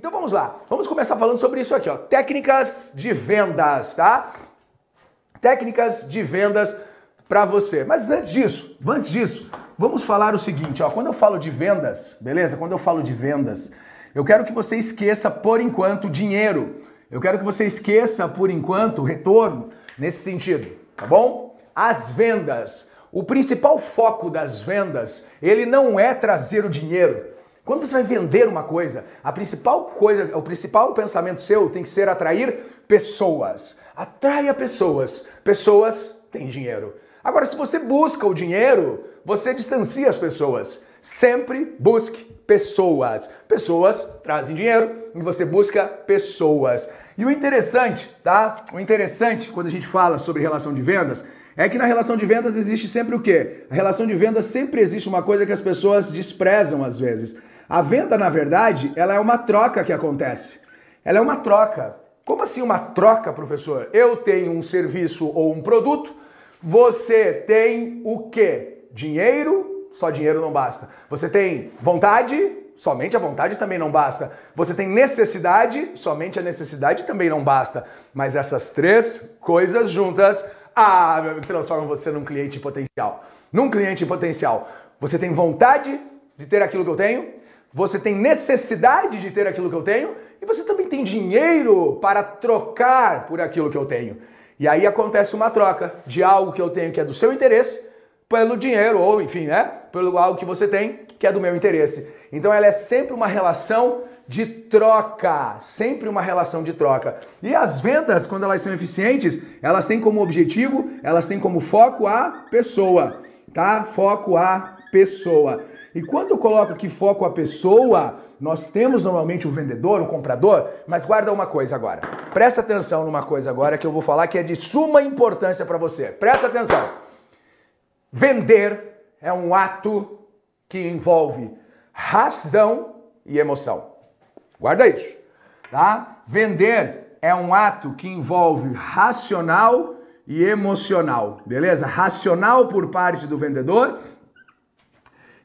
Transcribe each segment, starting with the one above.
Então vamos lá, vamos começar falando sobre isso aqui, ó. Técnicas de vendas, tá? Técnicas de vendas para você. Mas antes disso, antes disso, vamos falar o seguinte, ó. Quando eu falo de vendas, beleza? Quando eu falo de vendas, eu quero que você esqueça por enquanto dinheiro. Eu quero que você esqueça por enquanto retorno nesse sentido, tá bom? As vendas. O principal foco das vendas, ele não é trazer o dinheiro. Quando você vai vender uma coisa, a principal coisa, o principal pensamento seu tem que ser atrair pessoas. Atraia pessoas. Pessoas têm dinheiro. Agora, se você busca o dinheiro, você distancia as pessoas. Sempre busque pessoas. Pessoas trazem dinheiro e você busca pessoas. E o interessante, tá? O interessante quando a gente fala sobre relação de vendas é que na relação de vendas existe sempre o quê? A relação de vendas sempre existe uma coisa que as pessoas desprezam às vezes. A venda, na verdade, ela é uma troca que acontece. Ela é uma troca. Como assim uma troca, professor? Eu tenho um serviço ou um produto, você tem o quê? Dinheiro, só dinheiro não basta. Você tem vontade, somente a vontade também não basta. Você tem necessidade, somente a necessidade também não basta. Mas essas três coisas juntas, ah, transformam você num cliente potencial. Num cliente potencial. Você tem vontade de ter aquilo que eu tenho, você tem necessidade de ter aquilo que eu tenho e você também tem dinheiro para trocar por aquilo que eu tenho. E aí acontece uma troca de algo que eu tenho que é do seu interesse pelo dinheiro, ou enfim, né? Pelo algo que você tem que é do meu interesse. Então ela é sempre uma relação de troca, sempre uma relação de troca. E as vendas, quando elas são eficientes, elas têm como objetivo, elas têm como foco a pessoa, tá? Foco a pessoa. E quando eu coloco aqui foco a pessoa, nós temos normalmente o vendedor, o comprador, mas guarda uma coisa agora. Presta atenção numa coisa agora que eu vou falar que é de suma importância para você. Presta atenção. Vender é um ato que envolve razão e emoção. Guarda isso, tá? Vender é um ato que envolve racional e emocional, beleza? Racional por parte do vendedor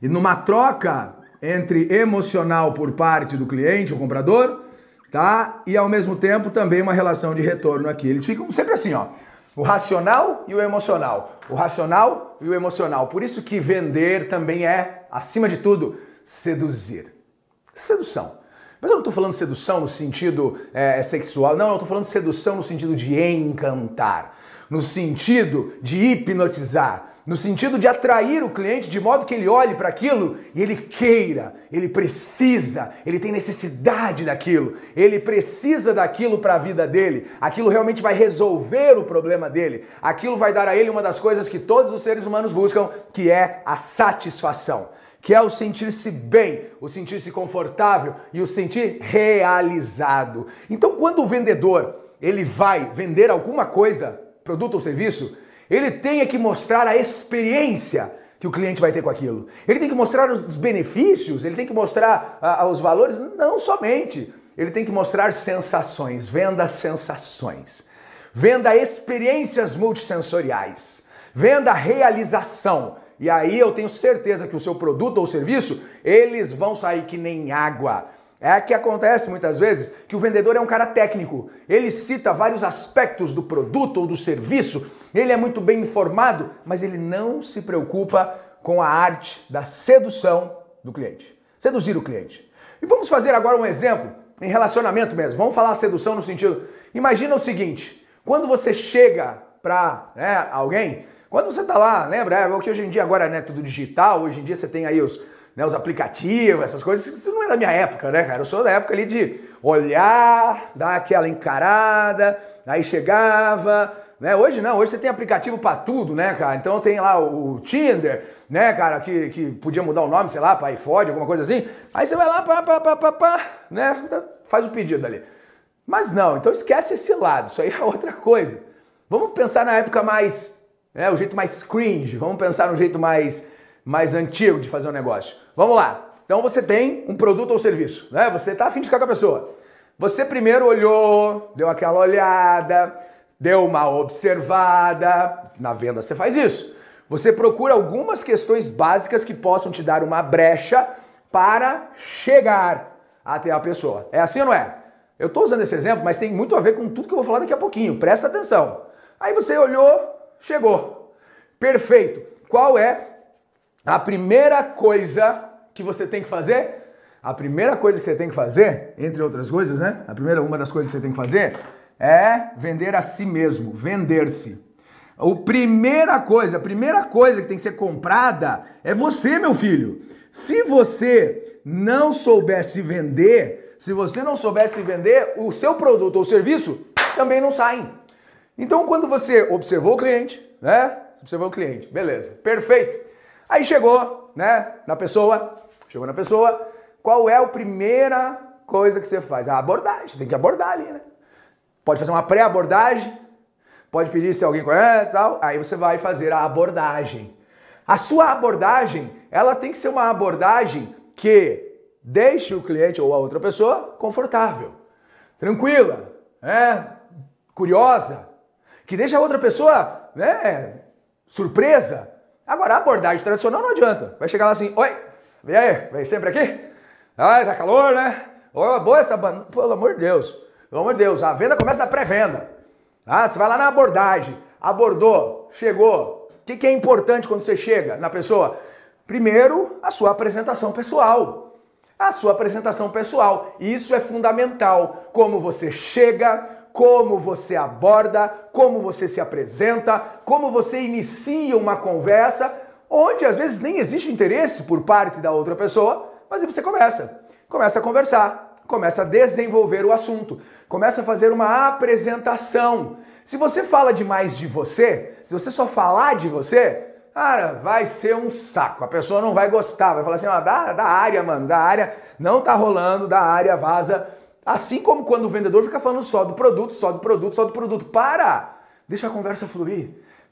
e numa troca entre emocional por parte do cliente, o comprador, tá? E ao mesmo tempo também uma relação de retorno aqui. Eles ficam sempre assim, ó. O racional e o emocional. O racional e o emocional. Por isso que vender também é, acima de tudo, seduzir. Sedução. Mas eu não estou falando sedução no sentido é, sexual, não, eu estou falando sedução no sentido de encantar, no sentido de hipnotizar, no sentido de atrair o cliente de modo que ele olhe para aquilo e ele queira, ele precisa, ele tem necessidade daquilo, ele precisa daquilo para a vida dele, aquilo realmente vai resolver o problema dele, aquilo vai dar a ele uma das coisas que todos os seres humanos buscam, que é a satisfação que é o sentir-se bem, o sentir-se confortável e o sentir realizado. Então, quando o vendedor ele vai vender alguma coisa, produto ou serviço, ele tem que mostrar a experiência que o cliente vai ter com aquilo. Ele tem que mostrar os benefícios, ele tem que mostrar ah, os valores, não somente. Ele tem que mostrar sensações, venda sensações. Venda experiências multissensoriais. Venda realização. E aí eu tenho certeza que o seu produto ou serviço, eles vão sair que nem água. É que acontece muitas vezes que o vendedor é um cara técnico. Ele cita vários aspectos do produto ou do serviço, ele é muito bem informado, mas ele não se preocupa com a arte da sedução do cliente. Seduzir o cliente. E vamos fazer agora um exemplo em relacionamento mesmo. Vamos falar sedução no sentido. Imagina o seguinte: quando você chega para né, alguém, quando você está lá, lembra? É o que hoje em dia agora é né, tudo digital, hoje em dia você tem aí os né, os aplicativos, essas coisas, isso não é da minha época, né, cara? Eu sou da época ali de olhar, dar aquela encarada, aí chegava, né? Hoje não, hoje você tem aplicativo para tudo, né, cara? Então tem lá o Tinder, né, cara, que, que podia mudar o nome, sei lá, para iPhone, alguma coisa assim. Aí você vai lá, pá, pá, pá, pá, pá, né, faz o pedido ali. Mas não, então esquece esse lado, isso aí é outra coisa. Vamos pensar na época mais, né, o jeito mais cringe, vamos pensar no jeito mais mais antigo de fazer um negócio. Vamos lá. Então você tem um produto ou serviço, né? Você está afim de ficar com a pessoa. Você primeiro olhou, deu aquela olhada, deu uma observada. Na venda você faz isso. Você procura algumas questões básicas que possam te dar uma brecha para chegar até a pessoa. É assim ou não é? Eu estou usando esse exemplo, mas tem muito a ver com tudo que eu vou falar daqui a pouquinho. Presta atenção. Aí você olhou, chegou. Perfeito. Qual é a primeira coisa que você tem que fazer? A primeira coisa que você tem que fazer, entre outras coisas, né? A primeira, uma das coisas que você tem que fazer é vender a si mesmo, vender-se. A primeira coisa, a primeira coisa que tem que ser comprada é você, meu filho. Se você não soubesse vender, se você não soubesse vender, o seu produto ou serviço também não saem. Então, quando você observou o cliente, né? Observou o cliente, beleza, perfeito. Aí chegou, né, na pessoa, chegou na pessoa, qual é a primeira coisa que você faz? A abordagem, tem que abordar ali, né? Pode fazer uma pré-abordagem, pode pedir se alguém conhece, tal. Aí você vai fazer a abordagem. A sua abordagem, ela tem que ser uma abordagem que deixe o cliente ou a outra pessoa confortável, tranquila, né? curiosa, que deixe a outra pessoa né, surpresa. Agora, a abordagem tradicional não adianta. Vai chegar lá assim, oi, vem aí, vem sempre aqui? Ai, tá calor, né? Oh, boa essa banda. Pelo amor de Deus. Pelo amor de Deus, a venda começa na pré-venda. Ah, você vai lá na abordagem, abordou, chegou. O que, que é importante quando você chega na pessoa? Primeiro, a sua apresentação pessoal. A sua apresentação pessoal. Isso é fundamental. Como você chega, como você aborda, como você se apresenta, como você inicia uma conversa, onde às vezes nem existe interesse por parte da outra pessoa, mas aí você começa. Começa a conversar começa a desenvolver o assunto, começa a fazer uma apresentação. Se você fala demais de você, se você só falar de você, cara, vai ser um saco. A pessoa não vai gostar, vai falar assim, ó, da, da área, mano, da área não tá rolando, da área vaza. Assim como quando o vendedor fica falando só do produto, só do produto, só do produto. Para! Deixa a conversa fluir.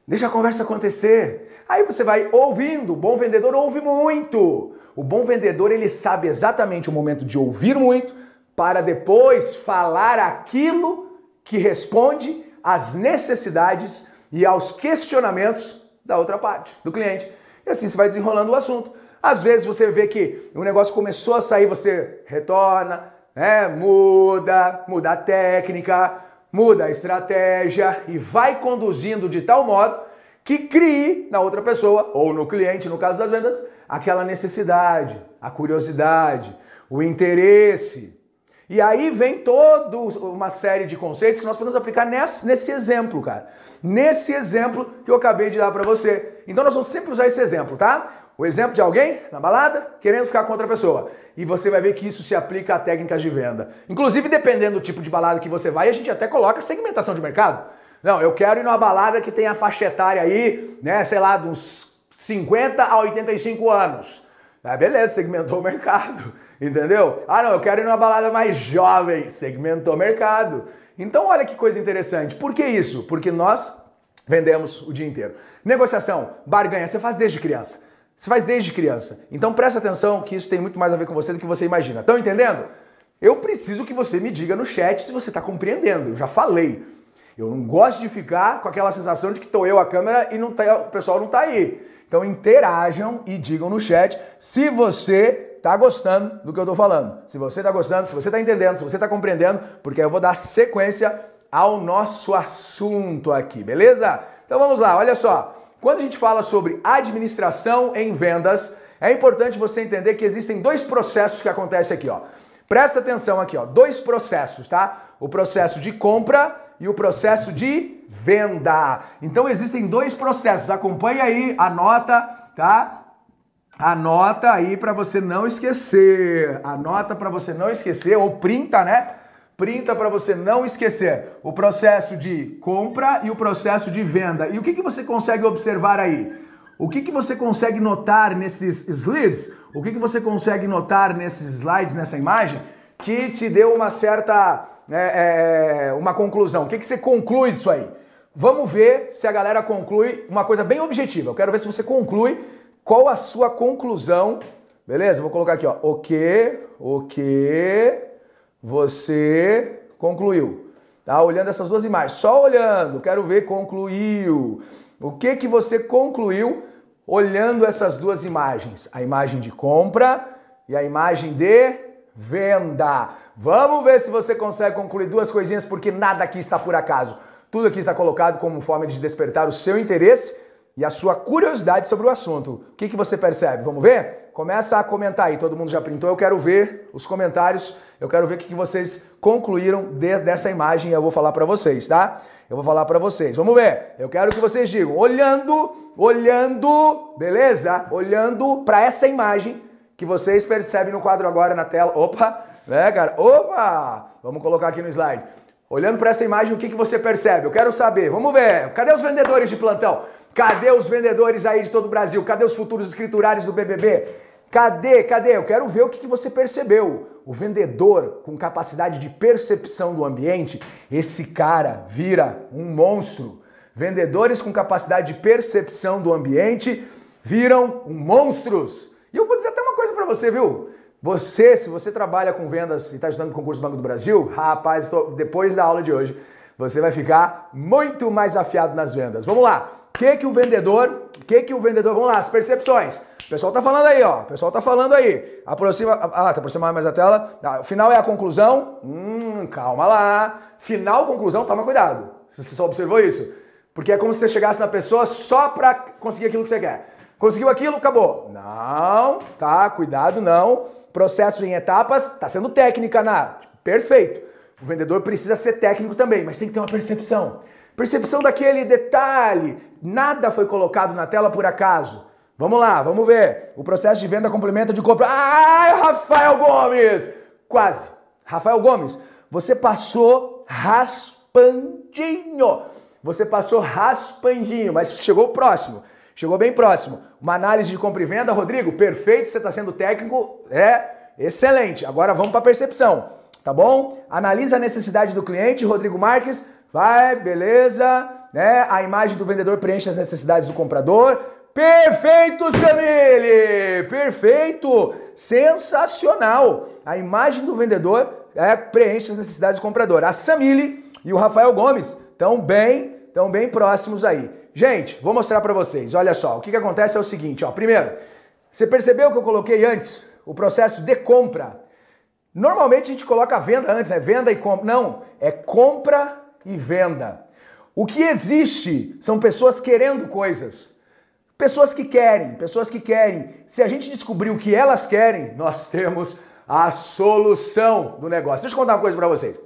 Deixa a conversa acontecer. Aí você vai ouvindo. O bom vendedor ouve muito. O bom vendedor ele sabe exatamente o momento de ouvir muito para depois falar aquilo que responde às necessidades e aos questionamentos da outra parte, do cliente. E assim você vai desenrolando o assunto. Às vezes você vê que o negócio começou a sair, você retorna, né, muda, muda a técnica, muda a estratégia e vai conduzindo de tal modo que crie na outra pessoa, ou no cliente, no caso das vendas, aquela necessidade, a curiosidade, o interesse. E aí vem toda uma série de conceitos que nós podemos aplicar nesse, nesse exemplo, cara. Nesse exemplo que eu acabei de dar para você. Então nós vamos sempre usar esse exemplo, tá? O exemplo de alguém na balada querendo ficar com outra pessoa. E você vai ver que isso se aplica a técnicas de venda. Inclusive, dependendo do tipo de balada que você vai, a gente até coloca segmentação de mercado. Não, eu quero ir numa balada que tenha faixa etária aí, né, sei lá, dos 50 a 85 anos. Ah, beleza, segmentou o mercado, entendeu? Ah, não, eu quero ir numa balada mais jovem, segmentou o mercado. Então, olha que coisa interessante. Por que isso? Porque nós vendemos o dia inteiro. Negociação, barganha, você faz desde criança. Você faz desde criança. Então presta atenção que isso tem muito mais a ver com você do que você imagina. Estão entendendo? Eu preciso que você me diga no chat se você está compreendendo. Eu já falei. Eu não gosto de ficar com aquela sensação de que estou eu a câmera e não tá, o pessoal não está aí. Então interajam e digam no chat se você está gostando do que eu estou falando. Se você está gostando, se você está entendendo, se você está compreendendo, porque eu vou dar sequência ao nosso assunto aqui, beleza? Então vamos lá, olha só. Quando a gente fala sobre administração em vendas, é importante você entender que existem dois processos que acontecem aqui, ó. Presta atenção aqui, ó. Dois processos, tá? O processo de compra e o processo de venda. Então existem dois processos. Acompanhe aí, anota, tá? Anota aí para você não esquecer. Anota para você não esquecer ou printa, né? Printa para você não esquecer o processo de compra e o processo de venda. E o que, que você consegue observar aí? O que, que você consegue notar nesses slides? O que, que você consegue notar nesses slides, nessa imagem, que te deu uma certa é, é, uma conclusão. O que, que você conclui disso aí? Vamos ver se a galera conclui uma coisa bem objetiva. Eu quero ver se você conclui qual a sua conclusão. Beleza? Vou colocar aqui, ó. O que, o que você concluiu. Tá? Olhando essas duas imagens. Só olhando, quero ver concluiu. O que que você concluiu olhando essas duas imagens? A imagem de compra e a imagem de venda. Vamos ver se você consegue concluir duas coisinhas, porque nada aqui está por acaso. Tudo aqui está colocado como forma de despertar o seu interesse e a sua curiosidade sobre o assunto. O que, que você percebe? Vamos ver? Começa a comentar aí. Todo mundo já printou? Eu quero ver os comentários. Eu quero ver o que, que vocês concluíram de, dessa imagem. Eu vou falar para vocês, tá? Eu vou falar para vocês. Vamos ver. Eu quero que vocês digam, olhando, olhando, beleza? Olhando para essa imagem que vocês percebem no quadro agora na tela. Opa, né, cara? Opa! Vamos colocar aqui no slide. Olhando para essa imagem, o que, que você percebe? Eu quero saber. Vamos ver. Cadê os vendedores de plantão? Cadê os vendedores aí de todo o Brasil? Cadê os futuros escriturários do BBB? Cadê? Cadê? Eu quero ver o que, você percebeu. O vendedor com capacidade de percepção do ambiente, esse cara vira um monstro. Vendedores com capacidade de percepção do ambiente viram monstros. E eu vou dizer até uma coisa para você, viu? Você, se você trabalha com vendas e está estudando concurso Banco do Brasil, rapaz, tô, depois da aula de hoje, você vai ficar muito mais afiado nas vendas. Vamos lá que que o vendedor, que que o vendedor, vamos lá, as percepções. O pessoal tá falando aí, ó. O pessoal tá falando aí. Aproxima, ah, tá aproximando mais a tela. Ah, o final é a conclusão. Hum, calma lá. Final, conclusão, toma cuidado. Você só observou isso? Porque é como se você chegasse na pessoa só para conseguir aquilo que você quer. Conseguiu aquilo, acabou. Não, tá, cuidado, não. Processo em etapas, tá sendo técnica, na. Perfeito. O vendedor precisa ser técnico também, mas tem que ter uma percepção. Percepção daquele detalhe. Nada foi colocado na tela por acaso. Vamos lá, vamos ver. O processo de venda complementa de compra. Ai, Rafael Gomes! Quase. Rafael Gomes, você passou raspandinho. Você passou raspandinho, mas chegou próximo. Chegou bem próximo. Uma análise de compra e venda, Rodrigo, perfeito, você está sendo técnico, é excelente. Agora vamos para a percepção, tá bom? Analisa a necessidade do cliente, Rodrigo Marques. Vai, beleza, né? A imagem do vendedor preenche as necessidades do comprador. Perfeito, Samile! Perfeito! Sensacional! A imagem do vendedor é, preenche as necessidades do comprador. A Samile e o Rafael Gomes estão bem, estão bem próximos aí. Gente, vou mostrar para vocês. Olha só, o que, que acontece é o seguinte, ó. Primeiro, você percebeu que eu coloquei antes o processo de compra? Normalmente a gente coloca a venda antes, né? Venda e compra. Não, é compra e venda. O que existe são pessoas querendo coisas. Pessoas que querem, pessoas que querem. Se a gente descobrir o que elas querem, nós temos a solução do negócio. Deixa eu contar uma coisa para vocês.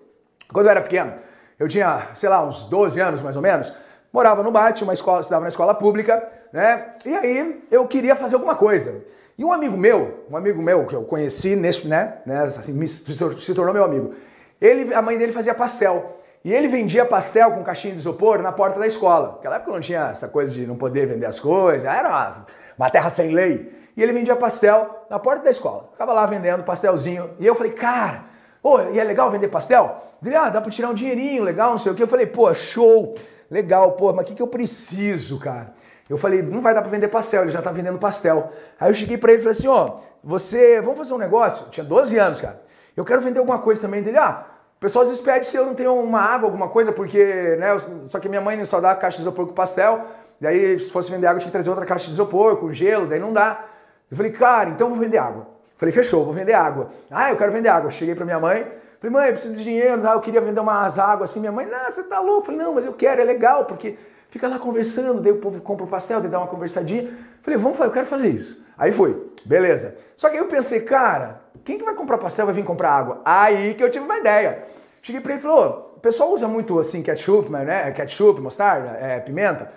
Quando eu era pequeno, eu tinha, sei lá, uns 12 anos mais ou menos, morava no Bate, uma escola, estudava na escola pública, né? E aí eu queria fazer alguma coisa. E um amigo meu, um amigo meu que eu conheci nesse, né, né assim, se tornou meu amigo. Ele, a mãe dele fazia pastel. E ele vendia pastel com caixinha de isopor na porta da escola. Naquela época não tinha essa coisa de não poder vender as coisas, era uma, uma terra sem lei. E ele vendia pastel na porta da escola. Ficava lá vendendo pastelzinho. E eu falei, cara, pô, e é legal vender pastel? Ele, ah, dá pra tirar um dinheirinho, legal, não sei o que. Eu falei, pô, show, legal, pô, mas o que, que eu preciso, cara? Eu falei, não vai dar pra vender pastel, ele já tá vendendo pastel. Aí eu cheguei pra ele e falei assim, ó, você, vamos fazer um negócio? Eu tinha 12 anos, cara. Eu quero vender alguma coisa também dele. Ah, o pessoal às vezes pede se eu não tenho uma água, alguma coisa, porque, né, só que minha mãe só dá caixa de isopor com pastel, daí se fosse vender água tinha que trazer outra caixa de isopor com gelo, daí não dá. Eu falei, cara, então eu vou vender água. Eu falei, fechou, vou vender água. Ah, eu quero vender água. Cheguei pra minha mãe, falei, mãe, eu preciso de dinheiro, eu queria vender umas águas assim. Minha mãe, não, você tá louco. Eu falei, não, mas eu quero, é legal, porque fica lá conversando, daí o povo compra o pastel, daí dá uma conversadinha. Falei, vamos, eu quero fazer isso. Aí foi, beleza. Só que aí eu pensei, cara, quem que vai comprar pastel vai vir comprar água? Aí que eu tive uma ideia. Cheguei para ele e falou, o pessoal usa muito assim ketchup, né? Ketchup, mostarda, é, pimenta.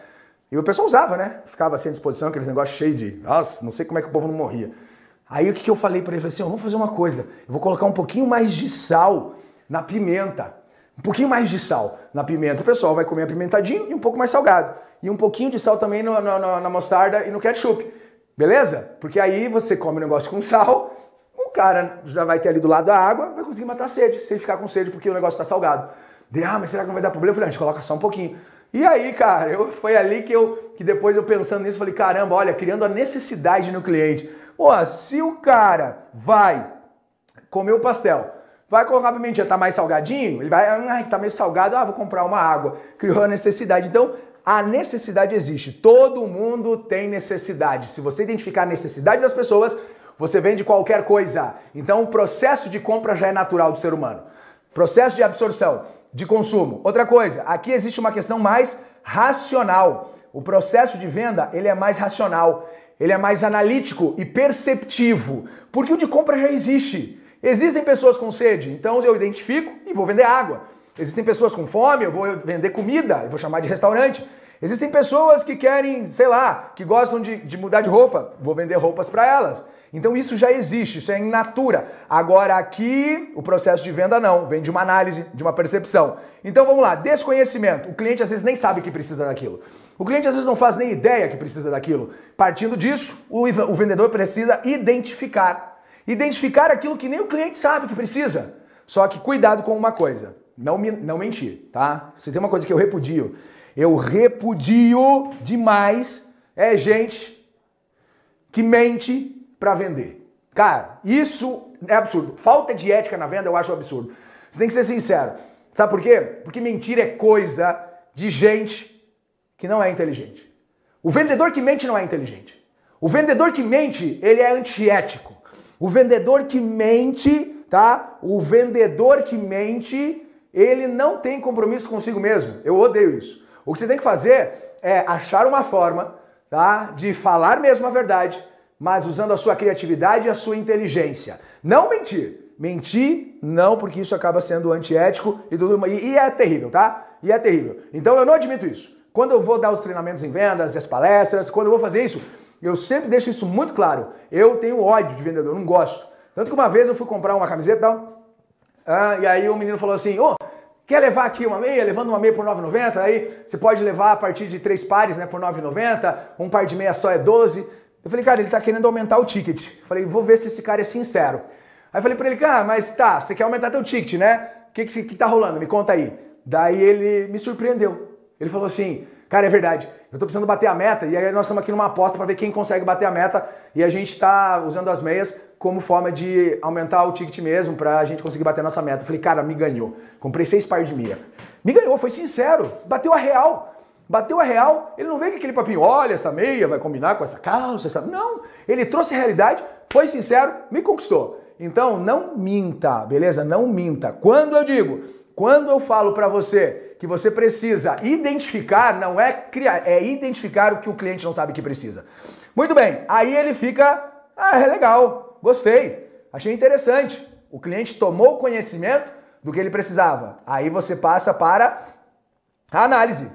E o pessoal usava, né? Ficava assim à disposição, aqueles negócios cheios de, nossa, não sei como é que o povo não morria. Aí o que, que eu falei para ele? Eu falei assim, oh, vamos fazer uma coisa, eu vou colocar um pouquinho mais de sal na pimenta. Um pouquinho mais de sal na pimenta. O pessoal vai comer apimentadinho e um pouco mais salgado. E um pouquinho de sal também no, no, no, na mostarda e no ketchup. Beleza? Porque aí você come o negócio com sal o cara já vai ter ali do lado a água, vai conseguir matar a sede, sem ficar com sede porque o negócio está salgado. De, ah, mas será que não vai dar problema? Eu falei, ah, a gente coloca só um pouquinho. E aí, cara, eu, foi ali que eu, que depois eu pensando nisso, falei, caramba, olha, criando a necessidade no cliente. Pô, se o cara vai comer o pastel, vai colocar pimentinha, tá mais salgadinho, ele vai, ah, tá meio salgado, ah, vou comprar uma água. Criou a necessidade. Então, a necessidade existe. Todo mundo tem necessidade. Se você identificar a necessidade das pessoas, você vende qualquer coisa. Então o processo de compra já é natural do ser humano. Processo de absorção, de consumo. Outra coisa, aqui existe uma questão mais racional. O processo de venda, ele é mais racional, ele é mais analítico e perceptivo, porque o de compra já existe. Existem pessoas com sede, então eu identifico e vou vender água. Existem pessoas com fome, eu vou vender comida, eu vou chamar de restaurante. Existem pessoas que querem, sei lá, que gostam de, de mudar de roupa, vou vender roupas para elas. Então isso já existe, isso é in natura. Agora aqui, o processo de venda não, vem de uma análise, de uma percepção. Então vamos lá, desconhecimento. O cliente às vezes nem sabe que precisa daquilo. O cliente às vezes não faz nem ideia que precisa daquilo. Partindo disso, o, o vendedor precisa identificar. Identificar aquilo que nem o cliente sabe que precisa. Só que cuidado com uma coisa, não, não mentir, tá? Se tem uma coisa que eu repudio, eu repudio demais é gente que mente para vender. Cara, isso é absurdo. Falta de ética na venda eu acho absurdo. Você tem que ser sincero. Sabe por quê? Porque mentira é coisa de gente que não é inteligente. O vendedor que mente não é inteligente. O vendedor que mente, ele é antiético. O vendedor que mente, tá? O vendedor que mente, ele não tem compromisso consigo mesmo. Eu odeio isso. O que você tem que fazer é achar uma forma, tá? De falar mesmo a verdade, mas usando a sua criatividade e a sua inteligência. Não mentir. Mentir, não, porque isso acaba sendo antiético e tudo e, e é terrível, tá? E é terrível. Então eu não admito isso. Quando eu vou dar os treinamentos em vendas, as palestras, quando eu vou fazer isso, eu sempre deixo isso muito claro. Eu tenho ódio de vendedor, não gosto. Tanto que uma vez eu fui comprar uma camiseta e tal, ah, e aí o menino falou assim, ô, oh, quer levar aqui uma meia? Levando uma meia por 9,90, aí você pode levar a partir de três pares né, por 9,90, um par de meia só é 12. Eu falei, cara, ele tá querendo aumentar o ticket. Eu falei, vou ver se esse cara é sincero. Aí falei pra ele, cara, mas tá, você quer aumentar teu ticket, né? O que, que, que tá rolando? Me conta aí. Daí ele me surpreendeu. Ele falou assim, cara, é verdade, eu tô precisando bater a meta e aí nós estamos aqui numa aposta para ver quem consegue bater a meta e a gente está usando as meias como forma de aumentar o ticket mesmo para a gente conseguir bater a nossa meta. Eu falei, cara, me ganhou. Comprei seis pares de meia. Me ganhou, foi sincero, bateu a real. Bateu a real, ele não veio com aquele papinho, olha, essa meia vai combinar com essa calça, essa... Não, ele trouxe a realidade, foi sincero, me conquistou. Então, não minta, beleza? Não minta. Quando eu digo, quando eu falo para você que você precisa identificar, não é criar, é identificar o que o cliente não sabe que precisa. Muito bem, aí ele fica, ah, é legal, gostei, achei interessante. O cliente tomou conhecimento do que ele precisava. Aí você passa para a análise.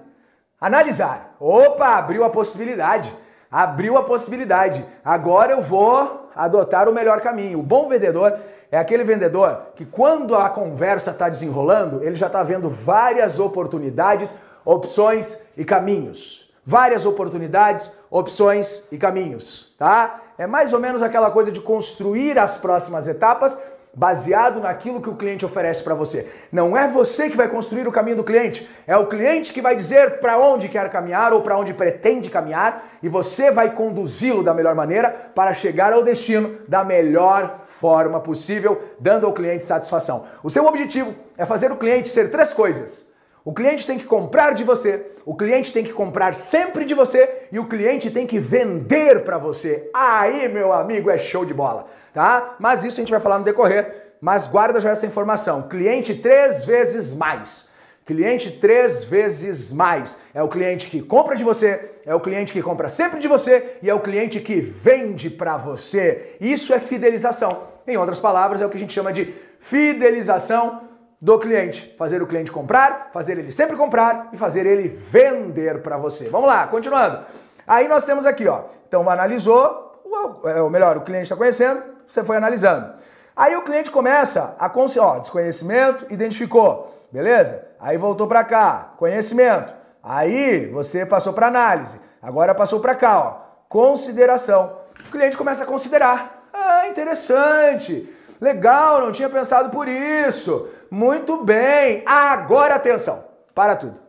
Analisar. Opa, abriu a possibilidade. Abriu a possibilidade. Agora eu vou adotar o melhor caminho. O bom vendedor é aquele vendedor que, quando a conversa está desenrolando, ele já está vendo várias oportunidades, opções e caminhos. Várias oportunidades, opções e caminhos, tá? É mais ou menos aquela coisa de construir as próximas etapas baseado naquilo que o cliente oferece para você. Não é você que vai construir o caminho do cliente, é o cliente que vai dizer para onde quer caminhar ou para onde pretende caminhar e você vai conduzi-lo da melhor maneira para chegar ao destino da melhor forma possível, dando ao cliente satisfação. O seu objetivo é fazer o cliente ser três coisas. O cliente tem que comprar de você, o cliente tem que comprar sempre de você e o cliente tem que vender para você. Aí, meu amigo, é show de bola, tá? Mas isso a gente vai falar no decorrer, mas guarda já essa informação. Cliente três vezes mais. Cliente três vezes mais. É o cliente que compra de você, é o cliente que compra sempre de você e é o cliente que vende para você. Isso é fidelização. Em outras palavras, é o que a gente chama de fidelização do cliente. Fazer o cliente comprar, fazer ele sempre comprar e fazer ele vender para você. Vamos lá, continuando. Aí nós temos aqui, ó. Então analisou, é, ou melhor, o cliente está conhecendo, você foi analisando. Aí o cliente começa a ó, desconhecimento, identificou, beleza? Aí voltou para cá, conhecimento. Aí você passou para análise. Agora passou para cá, ó, consideração. O cliente começa a considerar. Ah, interessante. Legal, não tinha pensado por isso. Muito bem. Agora atenção. Para tudo.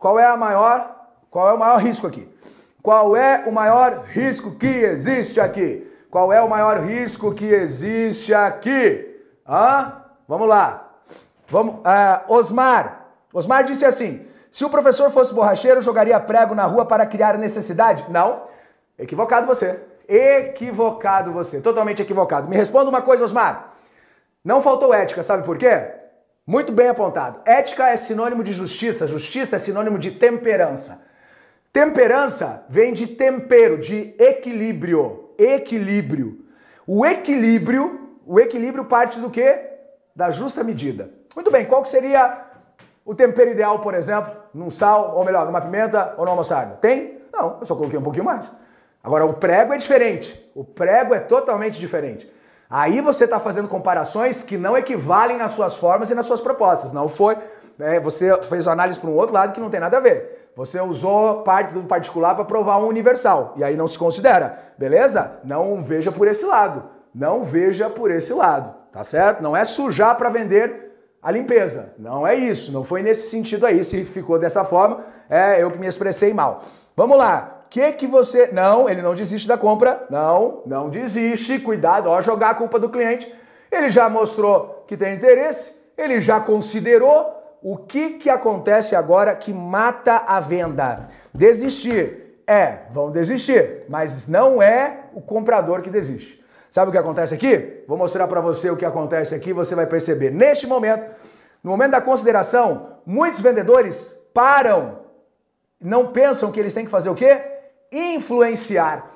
Qual é a maior? Qual é o maior risco aqui? Qual é o maior risco que existe aqui? Qual é o maior risco que existe aqui? Hã? Vamos lá. Vamos, uh, Osmar. Osmar disse assim: se o professor fosse borracheiro, jogaria prego na rua para criar necessidade? Não. Equivocado você. Equivocado você, totalmente equivocado. Me responda uma coisa, Osmar. Não faltou ética, sabe por quê? Muito bem apontado. Ética é sinônimo de justiça, justiça é sinônimo de temperança. Temperança vem de tempero, de equilíbrio. Equilíbrio. O equilíbrio, o equilíbrio parte do quê? Da justa medida. Muito bem, qual seria o tempero ideal, por exemplo, num sal, ou melhor, numa pimenta ou numa mostarda? Tem? Não, eu só coloquei um pouquinho mais. Agora, o prego é diferente. O prego é totalmente diferente. Aí você está fazendo comparações que não equivalem nas suas formas e nas suas propostas. Não foi. É, você fez uma análise para um outro lado que não tem nada a ver. Você usou parte do particular para provar um universal. E aí não se considera. Beleza? Não veja por esse lado. Não veja por esse lado. Tá certo? Não é sujar para vender a limpeza. Não é isso. Não foi nesse sentido aí. Se ficou dessa forma, é eu que me expressei mal. Vamos lá que que você. Não, ele não desiste da compra. Não, não desiste. Cuidado, ó, jogar a culpa do cliente. Ele já mostrou que tem interesse, ele já considerou. O que que acontece agora que mata a venda? Desistir. É, vão desistir, mas não é o comprador que desiste. Sabe o que acontece aqui? Vou mostrar para você o que acontece aqui, você vai perceber. Neste momento, no momento da consideração, muitos vendedores param, não pensam que eles têm que fazer o quê? influenciar.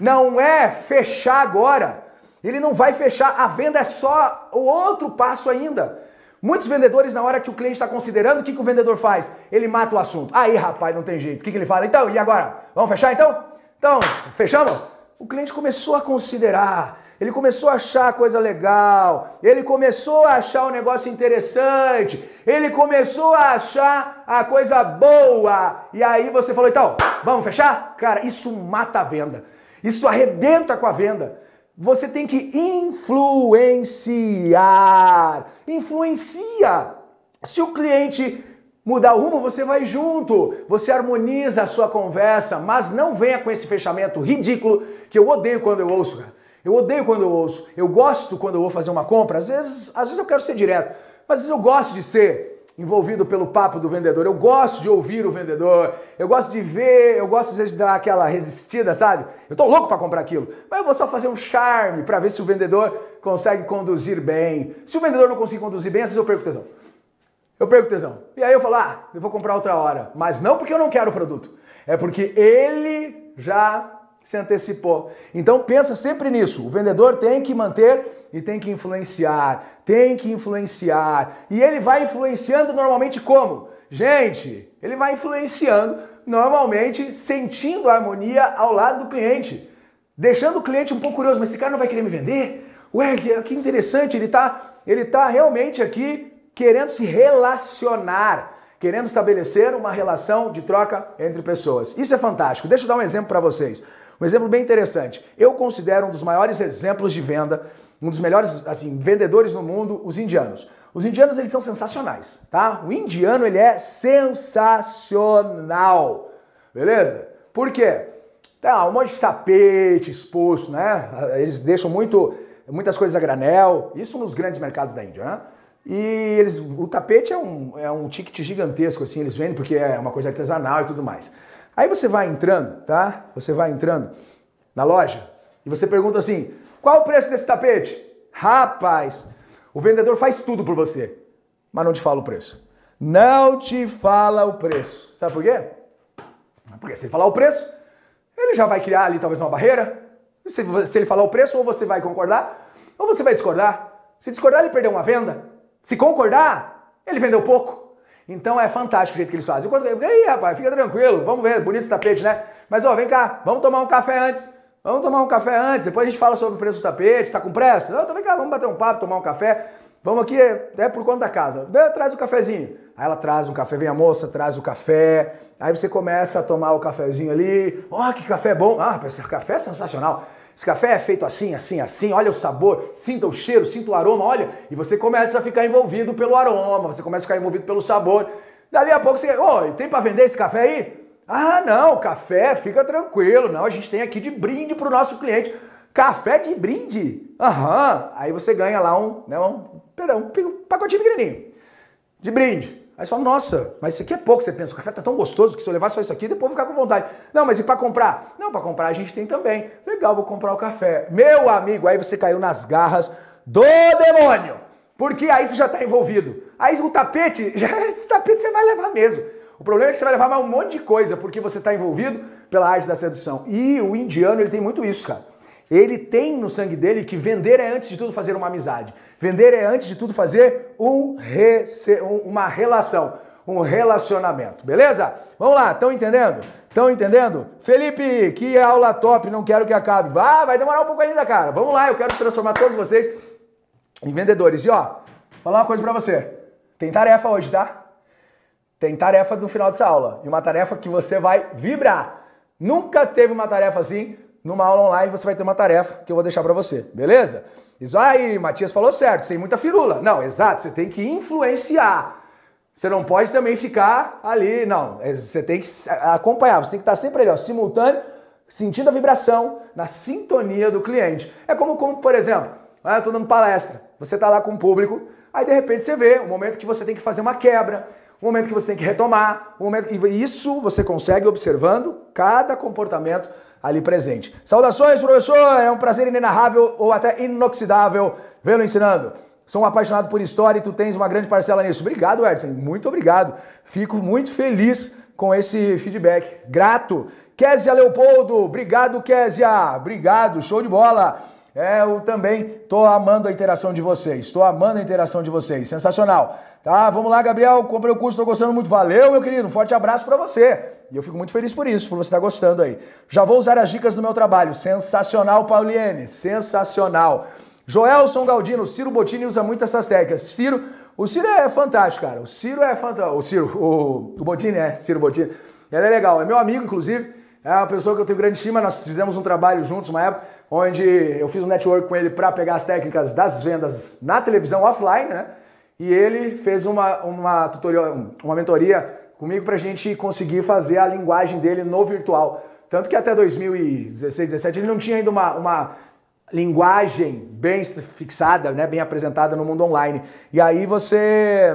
Não é fechar agora. Ele não vai fechar, a venda é só o outro passo ainda. Muitos vendedores, na hora que o cliente está considerando, o que, que o vendedor faz? Ele mata o assunto. Aí, rapaz, não tem jeito. O que, que ele fala? Então, e agora? Vamos fechar então? Então, fechamos? O cliente começou a considerar, ele começou a achar coisa legal, ele começou a achar o um negócio interessante, ele começou a achar a coisa boa. E aí você falou, então, vamos fechar? Cara, isso mata a venda. Isso arrebenta com a venda. Você tem que influenciar. Influencia. Se o cliente mudar o rumo, você vai junto, você harmoniza a sua conversa, mas não venha com esse fechamento ridículo que eu odeio quando eu ouço, cara. Eu odeio quando eu ouço. Eu gosto quando eu vou fazer uma compra. Às vezes, às vezes eu quero ser direto, mas às vezes eu gosto de ser envolvido pelo papo do vendedor. Eu gosto de ouvir o vendedor. Eu gosto de ver, eu gosto às vezes de dar aquela resistida, sabe? Eu tô louco para comprar aquilo. Mas eu vou só fazer um charme para ver se o vendedor consegue conduzir bem. Se o vendedor não conseguir conduzir bem, às vezes eu perco tesão. Eu perco tesão. E aí eu falo, ah, eu vou comprar outra hora. Mas não porque eu não quero o produto. É porque ele já se antecipou. Então pensa sempre nisso. O vendedor tem que manter e tem que influenciar, tem que influenciar. E ele vai influenciando normalmente como? Gente, ele vai influenciando normalmente sentindo a harmonia ao lado do cliente, deixando o cliente um pouco curioso, mas esse cara não vai querer me vender? Ué, que interessante, ele está ele tá realmente aqui querendo se relacionar querendo estabelecer uma relação de troca entre pessoas. Isso é fantástico. Deixa eu dar um exemplo para vocês. Um exemplo bem interessante. Eu considero um dos maiores exemplos de venda, um dos melhores assim, vendedores no mundo, os indianos. Os indianos eles são sensacionais, tá? O indiano ele é sensacional, beleza? Por quê? Tá, um monte de tapete exposto, né? Eles deixam muito, muitas coisas a granel, isso nos grandes mercados da Índia, né? E eles, o tapete é um, é um ticket gigantesco, assim, eles vendem porque é uma coisa artesanal e tudo mais. Aí você vai entrando, tá? Você vai entrando na loja e você pergunta assim: qual o preço desse tapete? Rapaz, o vendedor faz tudo por você, mas não te fala o preço. Não te fala o preço. Sabe por quê? Porque se ele falar o preço, ele já vai criar ali talvez uma barreira. Se, se ele falar o preço, ou você vai concordar, ou você vai discordar. Se discordar, ele perdeu uma venda. Se concordar, ele vendeu pouco. Então é fantástico o jeito que eles fazem. Eu, aí, rapaz, fica tranquilo, vamos ver, bonito esse tapete, né? Mas ó, vem cá, vamos tomar um café antes. Vamos tomar um café antes, depois a gente fala sobre o preço do tapete, tá com pressa? Não, então vem cá, vamos bater um papo, tomar um café. Vamos aqui, é por conta da casa. Traz o cafezinho. Aí ela traz um café, vem a moça, traz o café. Aí você começa a tomar o cafezinho ali. Ó, oh, que café bom. Ah, esse café é sensacional. Esse café é feito assim, assim, assim, olha o sabor, sinta o cheiro, sinta o aroma, olha, e você começa a ficar envolvido pelo aroma, você começa a ficar envolvido pelo sabor. Dali a pouco você, oh, tem para vender esse café aí? Ah, não, café, fica tranquilo, não, a gente tem aqui de brinde para o nosso cliente. Café de brinde? Aham. Aí você ganha lá um, né, um, perdão, um pacotinho pequenininho de brinde. Aí você fala, nossa, mas isso aqui é pouco. Você pensa, o café tá tão gostoso que se eu levar só isso aqui, depois eu vou ficar com vontade. Não, mas e para comprar? Não, para comprar a gente tem também. Legal, vou comprar o café. Meu amigo, aí você caiu nas garras do demônio. Porque aí você já está envolvido. Aí o tapete, já, esse tapete você vai levar mesmo. O problema é que você vai levar mais um monte de coisa porque você está envolvido pela arte da sedução. E o indiano, ele tem muito isso, cara. Ele tem no sangue dele que vender é antes de tudo fazer uma amizade. Vender é antes de tudo fazer um uma relação, um relacionamento. Beleza? Vamos lá, estão entendendo? Estão entendendo? Felipe, que aula top, não quero que acabe. Vai, vai demorar um pouco ainda, cara. Vamos lá, eu quero transformar todos vocês em vendedores. E ó, falar uma coisa para você. Tem tarefa hoje, tá? Tem tarefa no final dessa aula. E uma tarefa que você vai vibrar. Nunca teve uma tarefa assim. Numa aula online você vai ter uma tarefa que eu vou deixar para você. Beleza? Isso aí, Matias falou certo, sem muita firula. Não, exato, você tem que influenciar. Você não pode também ficar ali, não. Você tem que acompanhar, você tem que estar sempre ali, ó, simultâneo, sentindo a vibração, na sintonia do cliente. É como, como por exemplo, ah, eu estou dando palestra, você está lá com o público, aí de repente você vê o momento que você tem que fazer uma quebra, o momento que você tem que retomar, o momento e isso você consegue observando cada comportamento ali presente. Saudações, professor! É um prazer inenarrável ou até inoxidável vê-lo ensinando. Sou um apaixonado por história e tu tens uma grande parcela nisso. Obrigado, Edson. Muito obrigado. Fico muito feliz com esse feedback. Grato. Késia Leopoldo, obrigado, Késia. Obrigado, show de bola. É, eu também tô amando a interação de vocês. Estou amando a interação de vocês. Sensacional. Tá, vamos lá, Gabriel. Comprei o curso, estou gostando muito. Valeu, meu querido. Um forte abraço para você. E eu fico muito feliz por isso, por você estar tá gostando aí. Já vou usar as dicas do meu trabalho. Sensacional, Pauliene. Sensacional. Joelson Galdino, Ciro Bottini usa muito essas técnicas. Ciro, o Ciro é fantástico, cara. O Ciro é fantástico. O Ciro, o, o Bottini é, Ciro Bottini. Ele é legal. É meu amigo, inclusive. É uma pessoa que eu tenho grande estima. Nós fizemos um trabalho juntos uma época onde eu fiz um network com ele para pegar as técnicas das vendas na televisão offline, né? E ele fez uma, uma tutorial, uma mentoria comigo para a gente conseguir fazer a linguagem dele no virtual. Tanto que até 2016, 2017 ele não tinha ainda uma, uma linguagem bem fixada, né, bem apresentada no mundo online. E aí você.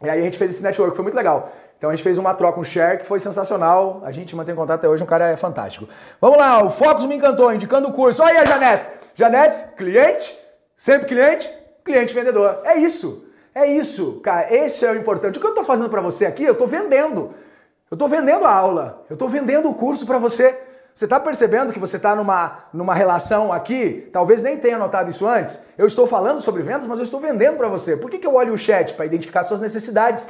E aí a gente fez esse network, foi muito legal. Então a gente fez uma troca, um share que foi sensacional. A gente mantém contato até hoje, um cara é fantástico. Vamos lá, o Focus me encantou, indicando o curso. Olha aí a Janesse. Janesse, cliente, sempre cliente, cliente vendedor. É isso. É isso, cara. Esse é o importante. O que eu estou fazendo para você aqui, eu estou vendendo. Eu estou vendendo a aula. Eu estou vendendo o curso para você. Você está percebendo que você está numa, numa relação aqui? Talvez nem tenha notado isso antes. Eu estou falando sobre vendas, mas eu estou vendendo para você. Por que, que eu olho o chat? Para identificar suas necessidades.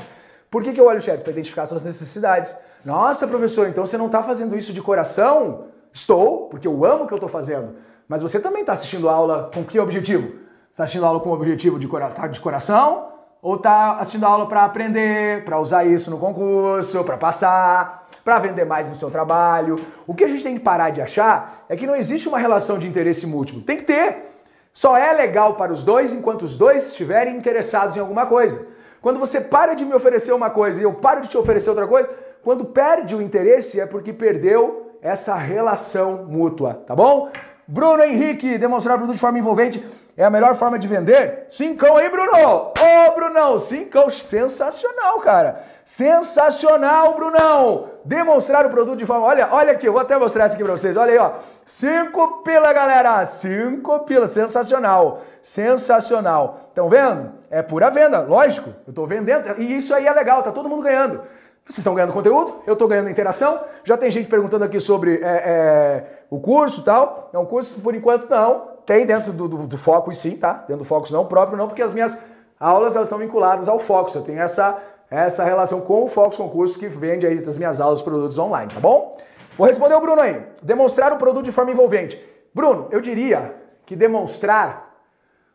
Por que, que eu olho o chat? Para identificar suas necessidades. Nossa, professor, então você não está fazendo isso de coração? Estou, porque eu amo o que eu estou fazendo. Mas você também está assistindo aula com que objetivo? Está assistindo aula com o objetivo de, cora tá de coração? Ou está assistindo a aula para aprender, para usar isso no concurso, para passar, para vender mais no seu trabalho? O que a gente tem que parar de achar é que não existe uma relação de interesse múltiplo. Tem que ter. Só é legal para os dois enquanto os dois estiverem interessados em alguma coisa. Quando você para de me oferecer uma coisa e eu paro de te oferecer outra coisa, quando perde o interesse é porque perdeu essa relação mútua, tá bom? Bruno Henrique, demonstrar produto de forma envolvente é a melhor forma de vender? Cincão aí, Bruno! Ô, oh, Brunão, cincão, sensacional, cara. Sensacional, Brunão! Demonstrar o produto de forma... Olha, olha aqui, eu vou até mostrar isso aqui pra vocês. Olha aí, ó. Cinco pila, galera. Cinco pila, sensacional. Sensacional. Estão vendo? É pura venda, lógico. Eu tô vendendo e isso aí é legal, tá todo mundo ganhando. Vocês estão ganhando conteúdo, eu estou ganhando interação. Já tem gente perguntando aqui sobre é, é, o curso e tal. É um curso, por enquanto, não. Tem dentro do, do, do Focus, sim, tá? Dentro do Focus não, próprio não, porque as minhas aulas elas estão vinculadas ao Focus. Eu tenho essa, essa relação com o Focus Concurso que vende aí das minhas aulas, produtos online, tá bom? Vou responder o Bruno aí. Demonstrar o produto de forma envolvente. Bruno, eu diria que demonstrar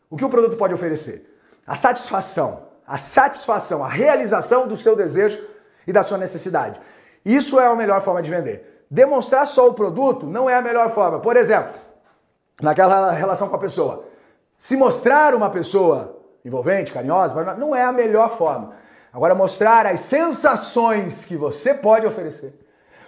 o que o produto pode oferecer. A satisfação, a satisfação, a realização do seu desejo e da sua necessidade. Isso é a melhor forma de vender. Demonstrar só o produto não é a melhor forma. Por exemplo, naquela relação com a pessoa, se mostrar uma pessoa envolvente, carinhosa, não é a melhor forma. Agora, mostrar as sensações que você pode oferecer,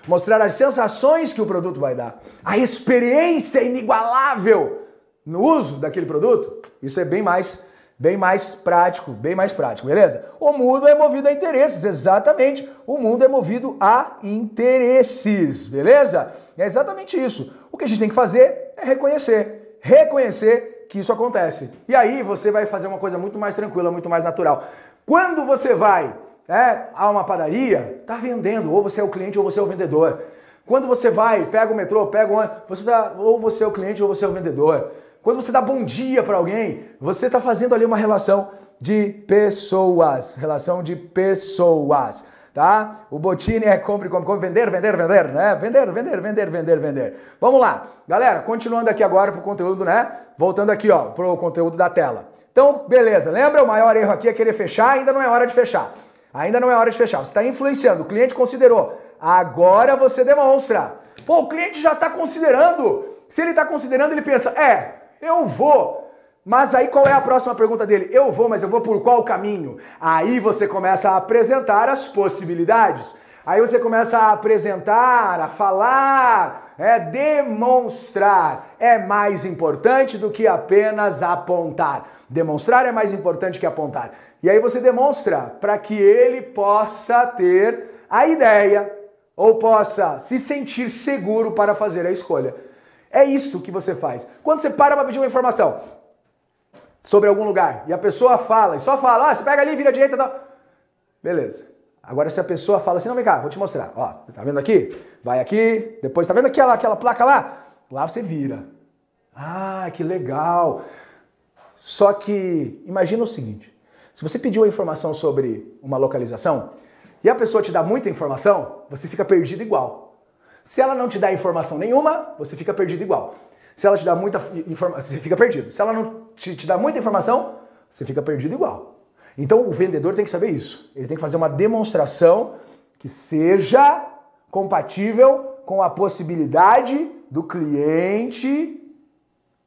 mostrar as sensações que o produto vai dar, a experiência inigualável no uso daquele produto, isso é bem mais Bem mais prático, bem mais prático, beleza? O mundo é movido a interesses, exatamente. O mundo é movido a interesses, beleza? É exatamente isso. O que a gente tem que fazer é reconhecer. Reconhecer que isso acontece. E aí você vai fazer uma coisa muito mais tranquila, muito mais natural. Quando você vai é, a uma padaria, tá vendendo, ou você é o cliente ou você é o vendedor. Quando você vai, pega o metrô, pega o você tá, ou você é o cliente ou você é o vendedor. Quando você dá bom dia para alguém, você está fazendo ali uma relação de pessoas, relação de pessoas, tá? O Botini é compre, compre, compre, vender, vender, vender, né? Vender, vender, vender, vender, vender. Vamos lá, galera, continuando aqui agora pro conteúdo, né? Voltando aqui, ó, pro conteúdo da tela. Então, beleza, lembra? O maior erro aqui é querer fechar, ainda não é hora de fechar. Ainda não é hora de fechar. Você está influenciando, o cliente considerou. Agora você demonstra. Pô, o cliente já está considerando. Se ele está considerando, ele pensa: é, eu vou. Mas aí qual é a próxima pergunta dele? Eu vou, mas eu vou por qual caminho? Aí você começa a apresentar as possibilidades. Aí você começa a apresentar, a falar, é demonstrar. É mais importante do que apenas apontar. Demonstrar é mais importante que apontar. E aí você demonstra para que ele possa ter a ideia ou possa se sentir seguro para fazer a escolha. É isso que você faz. Quando você para para pedir uma informação sobre algum lugar e a pessoa fala, e só fala, ah, você pega ali, vira à direita tal. Beleza. Agora se a pessoa fala assim, não, vem cá, vou te mostrar. Ó, tá vendo aqui? Vai aqui, depois tá vendo aquela, aquela placa lá? Lá você vira. Ah, que legal. Só que imagina o seguinte, se você pediu uma informação sobre uma localização e a pessoa te dá muita informação, você fica perdido igual. Se ela não te dá informação nenhuma, você fica perdido igual. Se ela te dá muita informação, você fica perdido. Se ela não te, te dá muita informação, você fica perdido igual. Então o vendedor tem que saber isso. Ele tem que fazer uma demonstração que seja compatível com a possibilidade do cliente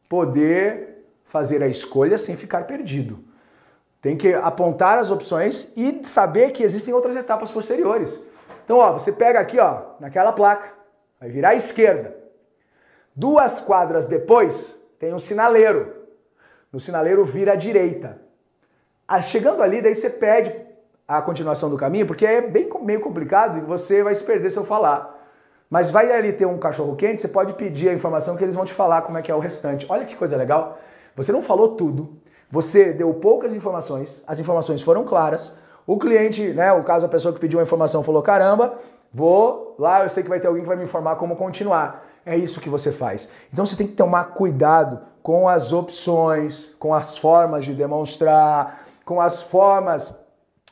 poder fazer a escolha sem ficar perdido. Tem que apontar as opções e saber que existem outras etapas posteriores. Então, ó, você pega aqui, ó, naquela placa, vai virar à esquerda. Duas quadras depois, tem um sinaleiro. No sinaleiro vira à direita. Ah, chegando ali, daí você pede a continuação do caminho, porque é bem meio complicado e você vai se perder se eu falar. Mas vai ali ter um cachorro quente, você pode pedir a informação que eles vão te falar como é que é o restante. Olha que coisa legal. Você não falou tudo, você deu poucas informações, as informações foram claras. O cliente, né, o caso a pessoa que pediu a informação falou: "Caramba, Vou lá, eu sei que vai ter alguém que vai me informar como continuar. É isso que você faz. Então você tem que tomar cuidado com as opções, com as formas de demonstrar, com as formas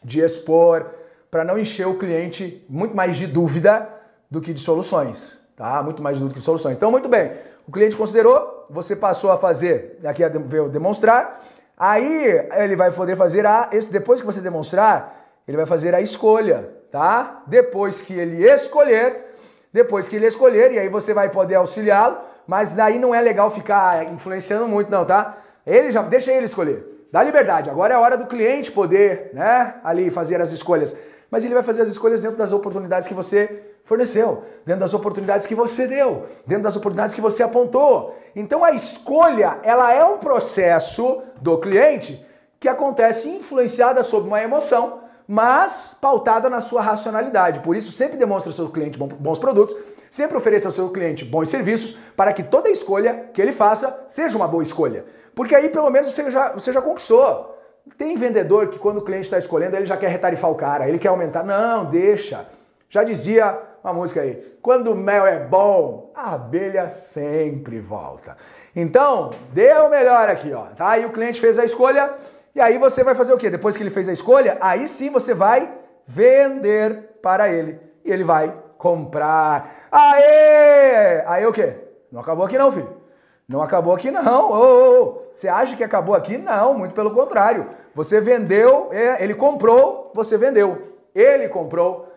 de expor, para não encher o cliente muito mais de dúvida do que de soluções, tá? Muito mais de dúvida que de soluções. Então, muito bem. O cliente considerou, você passou a fazer, aqui a demonstrar, aí ele vai poder fazer a, depois que você demonstrar, ele vai fazer a escolha tá? Depois que ele escolher, depois que ele escolher, e aí você vai poder auxiliá-lo, mas daí não é legal ficar influenciando muito, não, tá? Ele já deixa ele escolher. Dá liberdade. Agora é a hora do cliente poder, né, ali fazer as escolhas. Mas ele vai fazer as escolhas dentro das oportunidades que você forneceu, dentro das oportunidades que você deu, dentro das oportunidades que você apontou. Então a escolha, ela é um processo do cliente que acontece influenciada sob uma emoção mas pautada na sua racionalidade. Por isso, sempre demonstre ao seu cliente bons produtos, sempre ofereça ao seu cliente bons serviços, para que toda escolha que ele faça seja uma boa escolha. Porque aí, pelo menos, você já, você já conquistou. Tem vendedor que, quando o cliente está escolhendo, ele já quer retarifar o cara, ele quer aumentar. Não, deixa. Já dizia uma música aí: quando o mel é bom, a abelha sempre volta. Então, dê o melhor aqui, ó. Tá? Aí o cliente fez a escolha e aí você vai fazer o quê? Depois que ele fez a escolha, aí sim você vai vender para ele. E ele vai comprar. Aê! Aí o quê? Não acabou aqui não, filho. Não acabou aqui não. Ô, ô, Você acha que acabou aqui? Não, muito pelo contrário. Você vendeu, é, ele comprou, você vendeu. Ele comprou,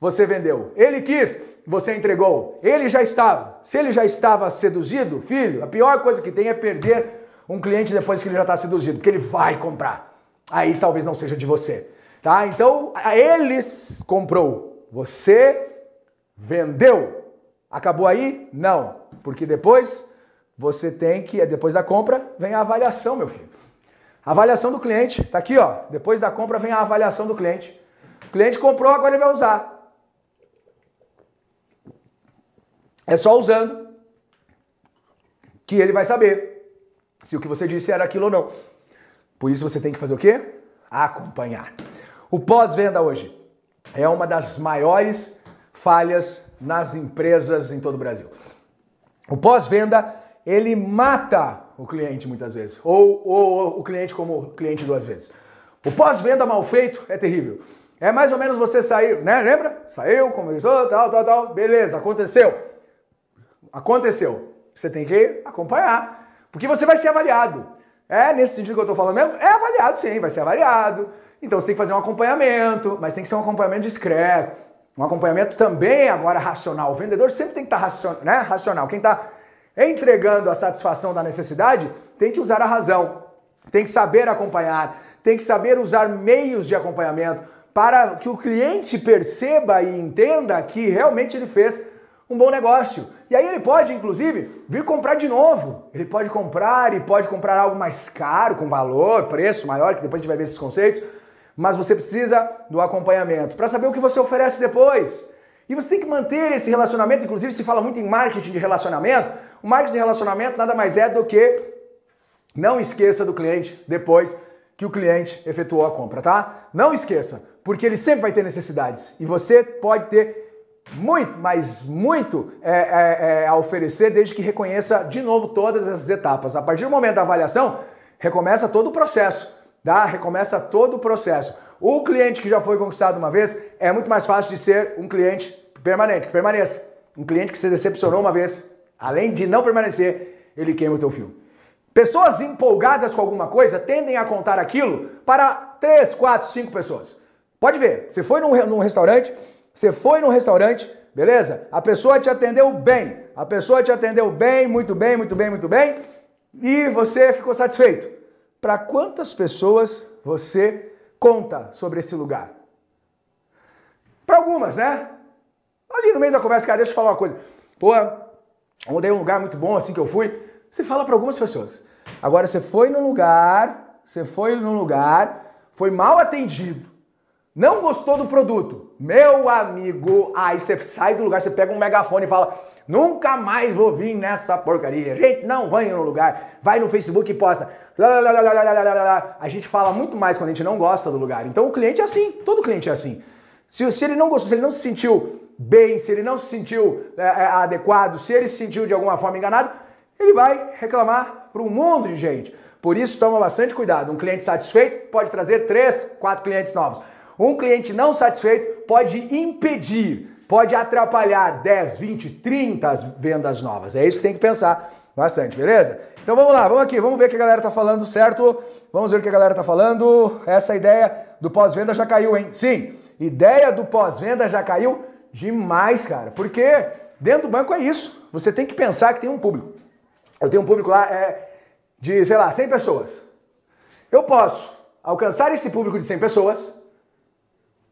você vendeu. Ele quis, você entregou. Ele já estava. Se ele já estava seduzido, filho, a pior coisa que tem é perder um cliente depois que ele já está seduzido, porque ele vai comprar. Aí talvez não seja de você. Tá? Então, eles comprou, você vendeu. Acabou aí? Não, porque depois você tem que, depois da compra, vem a avaliação, meu filho. Avaliação do cliente, tá aqui, ó. Depois da compra vem a avaliação do cliente. O cliente comprou, agora ele vai usar. É só usando que ele vai saber se o que você disse era aquilo ou não. Por isso você tem que fazer o quê? Acompanhar. O pós-venda hoje é uma das maiores falhas nas empresas em todo o Brasil. O pós-venda, ele mata o cliente muitas vezes, ou, ou o cliente como cliente duas vezes. O pós-venda mal feito é terrível. É mais ou menos você sair, né? Lembra? Saiu, conversou, tal, tal, tal, beleza, aconteceu. Aconteceu. Você tem que acompanhar, porque você vai ser avaliado. É nesse sentido que eu estou falando mesmo? É avaliado sim, vai ser avaliado. Então você tem que fazer um acompanhamento, mas tem que ser um acompanhamento discreto. Um acompanhamento também agora racional. O vendedor sempre tem que estar tá racional, né? racional. Quem está entregando a satisfação da necessidade tem que usar a razão, tem que saber acompanhar, tem que saber usar meios de acompanhamento para que o cliente perceba e entenda que realmente ele fez um bom negócio. E aí ele pode, inclusive, vir comprar de novo. Ele pode comprar e pode comprar algo mais caro, com valor, preço maior, que depois a gente vai ver esses conceitos. Mas você precisa do acompanhamento para saber o que você oferece depois. E você tem que manter esse relacionamento, inclusive se fala muito em marketing de relacionamento. O marketing de relacionamento nada mais é do que não esqueça do cliente depois que o cliente efetuou a compra, tá? Não esqueça, porque ele sempre vai ter necessidades e você pode ter muito, mas muito é, é, é, a oferecer desde que reconheça de novo todas essas etapas. A partir do momento da avaliação, recomeça todo o processo, tá? Recomeça todo o processo. O cliente que já foi conquistado uma vez é muito mais fácil de ser um cliente permanente, que permaneça. Um cliente que se decepcionou uma vez, além de não permanecer, ele queima o teu fio. Pessoas empolgadas com alguma coisa tendem a contar aquilo para 3, 4, 5 pessoas. Pode ver, você foi num, num restaurante, você foi no restaurante, beleza? A pessoa te atendeu bem. A pessoa te atendeu bem, muito bem, muito bem, muito bem. E você ficou satisfeito. Para quantas pessoas você conta sobre esse lugar? Para algumas, né? Ali no meio da conversa, cara, deixa eu falar uma coisa. Pô, ontem um lugar muito bom assim que eu fui. Você fala para algumas pessoas. Agora você foi no lugar, você foi no lugar, foi mal atendido não gostou do produto? Meu amigo, aí você sai do lugar, você pega um megafone e fala: nunca mais vou vir nessa porcaria. Gente, não vai no lugar. Vai no Facebook e posta. A gente fala muito mais quando a gente não gosta do lugar. Então o cliente é assim, todo cliente é assim. Se, se ele não gostou, se ele não se sentiu bem, se ele não se sentiu é, é, adequado, se ele se sentiu de alguma forma enganado, ele vai reclamar para um mundo de gente. Por isso, toma bastante cuidado. Um cliente satisfeito pode trazer três, quatro clientes novos. Um cliente não satisfeito pode impedir, pode atrapalhar 10, 20, 30 vendas novas. É isso que tem que pensar bastante, beleza? Então vamos lá, vamos aqui, vamos ver o que a galera tá falando, certo? Vamos ver o que a galera tá falando. Essa ideia do pós-venda já caiu, hein? Sim, ideia do pós-venda já caiu demais, cara. Porque dentro do banco é isso. Você tem que pensar que tem um público. Eu tenho um público lá é, de, sei lá, 100 pessoas. Eu posso alcançar esse público de 100 pessoas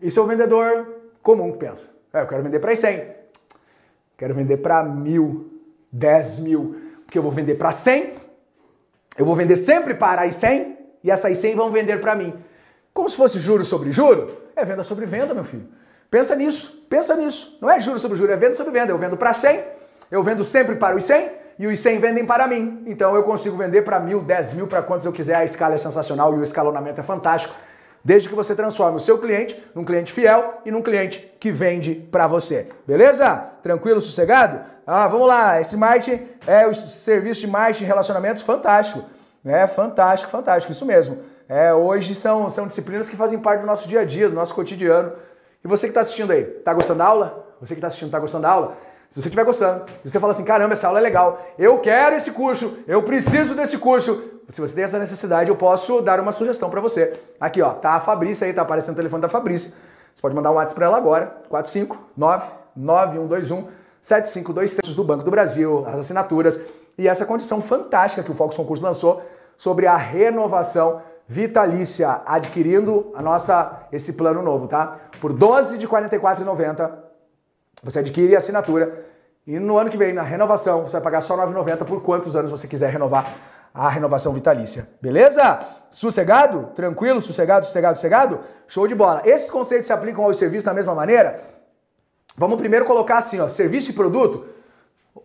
isso é o vendedor comum que pensa. É, eu quero vender para 100. Quero vender para mil, 10 mil. Porque eu vou vender para 100. Eu vou vender sempre para as 100. E essas 100 vão vender para mim. Como se fosse juro sobre juro. É venda sobre venda, meu filho. Pensa nisso. Pensa nisso. Não é juro sobre juro, é venda sobre venda. Eu vendo para 100. Eu vendo sempre para os 100 e os 100 vendem para mim. Então eu consigo vender para mil, 10 mil, para quantos eu quiser. A escala é sensacional e o escalonamento é fantástico desde que você transforme o seu cliente num cliente fiel e num cliente que vende para você. Beleza? Tranquilo, sossegado? Ah, vamos lá. Esse marketing é o serviço de marketing e relacionamentos fantástico. É fantástico, fantástico, isso mesmo. É, hoje são, são disciplinas que fazem parte do nosso dia a dia, do nosso cotidiano. E você que está assistindo aí, está gostando da aula? Você que está assistindo, está gostando da aula? Se você estiver gostando, se você fala assim, caramba, essa aula é legal, eu quero esse curso, eu preciso desse curso, se você tem essa necessidade, eu posso dar uma sugestão para você. Aqui, ó, tá a Fabrícia aí, tá aparecendo o telefone da Fabrícia. Você pode mandar um WhatsApp para ela agora, 459 9121 7526 do Banco do Brasil, as assinaturas e essa condição fantástica que o Focus Concurso lançou sobre a renovação vitalícia, adquirindo a nossa esse plano novo, tá? Por 12 de R$ 44,90 você adquire a assinatura e no ano que vem, na renovação, você vai pagar só R$ 9,90 por quantos anos você quiser renovar a renovação vitalícia. Beleza? Sossegado? Tranquilo? Sossegado, sossegado, sossegado? Show de bola. Esses conceitos se aplicam aos serviços da mesma maneira? Vamos primeiro colocar assim, ó, serviço e produto.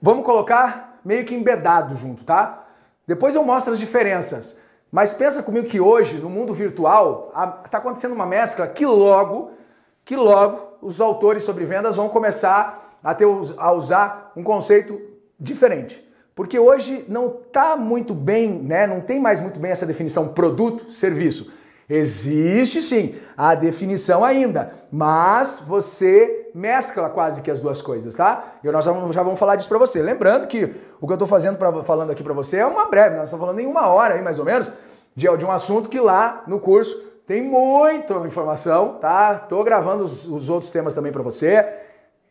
Vamos colocar meio que embedado junto, tá? Depois eu mostro as diferenças. Mas pensa comigo que hoje, no mundo virtual, está acontecendo uma mescla que logo, que logo os autores sobre vendas vão começar a, ter, a usar um conceito diferente. Porque hoje não está muito bem, né? Não tem mais muito bem essa definição produto, serviço. Existe sim a definição ainda, mas você mescla quase que as duas coisas, tá? E nós já vamos, já vamos falar disso para você. Lembrando que o que eu estou fazendo pra, falando aqui para você é uma breve, nós estamos falando em uma hora aí mais ou menos de, de um assunto que lá no curso tem muita informação, tá? Tô gravando os, os outros temas também para você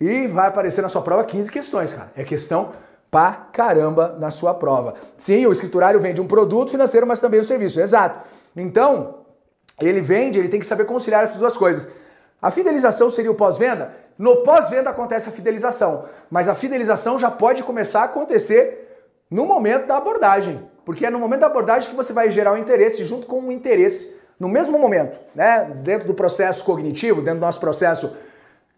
e vai aparecer na sua prova 15 questões, cara. É questão pra caramba na sua prova. Sim, o escriturário vende um produto financeiro, mas também um serviço. Exato. Então, ele vende, ele tem que saber conciliar essas duas coisas. A fidelização seria o pós-venda? No pós-venda acontece a fidelização, mas a fidelização já pode começar a acontecer no momento da abordagem, porque é no momento da abordagem que você vai gerar o interesse junto com o interesse no mesmo momento, né? Dentro do processo cognitivo, dentro do nosso processo,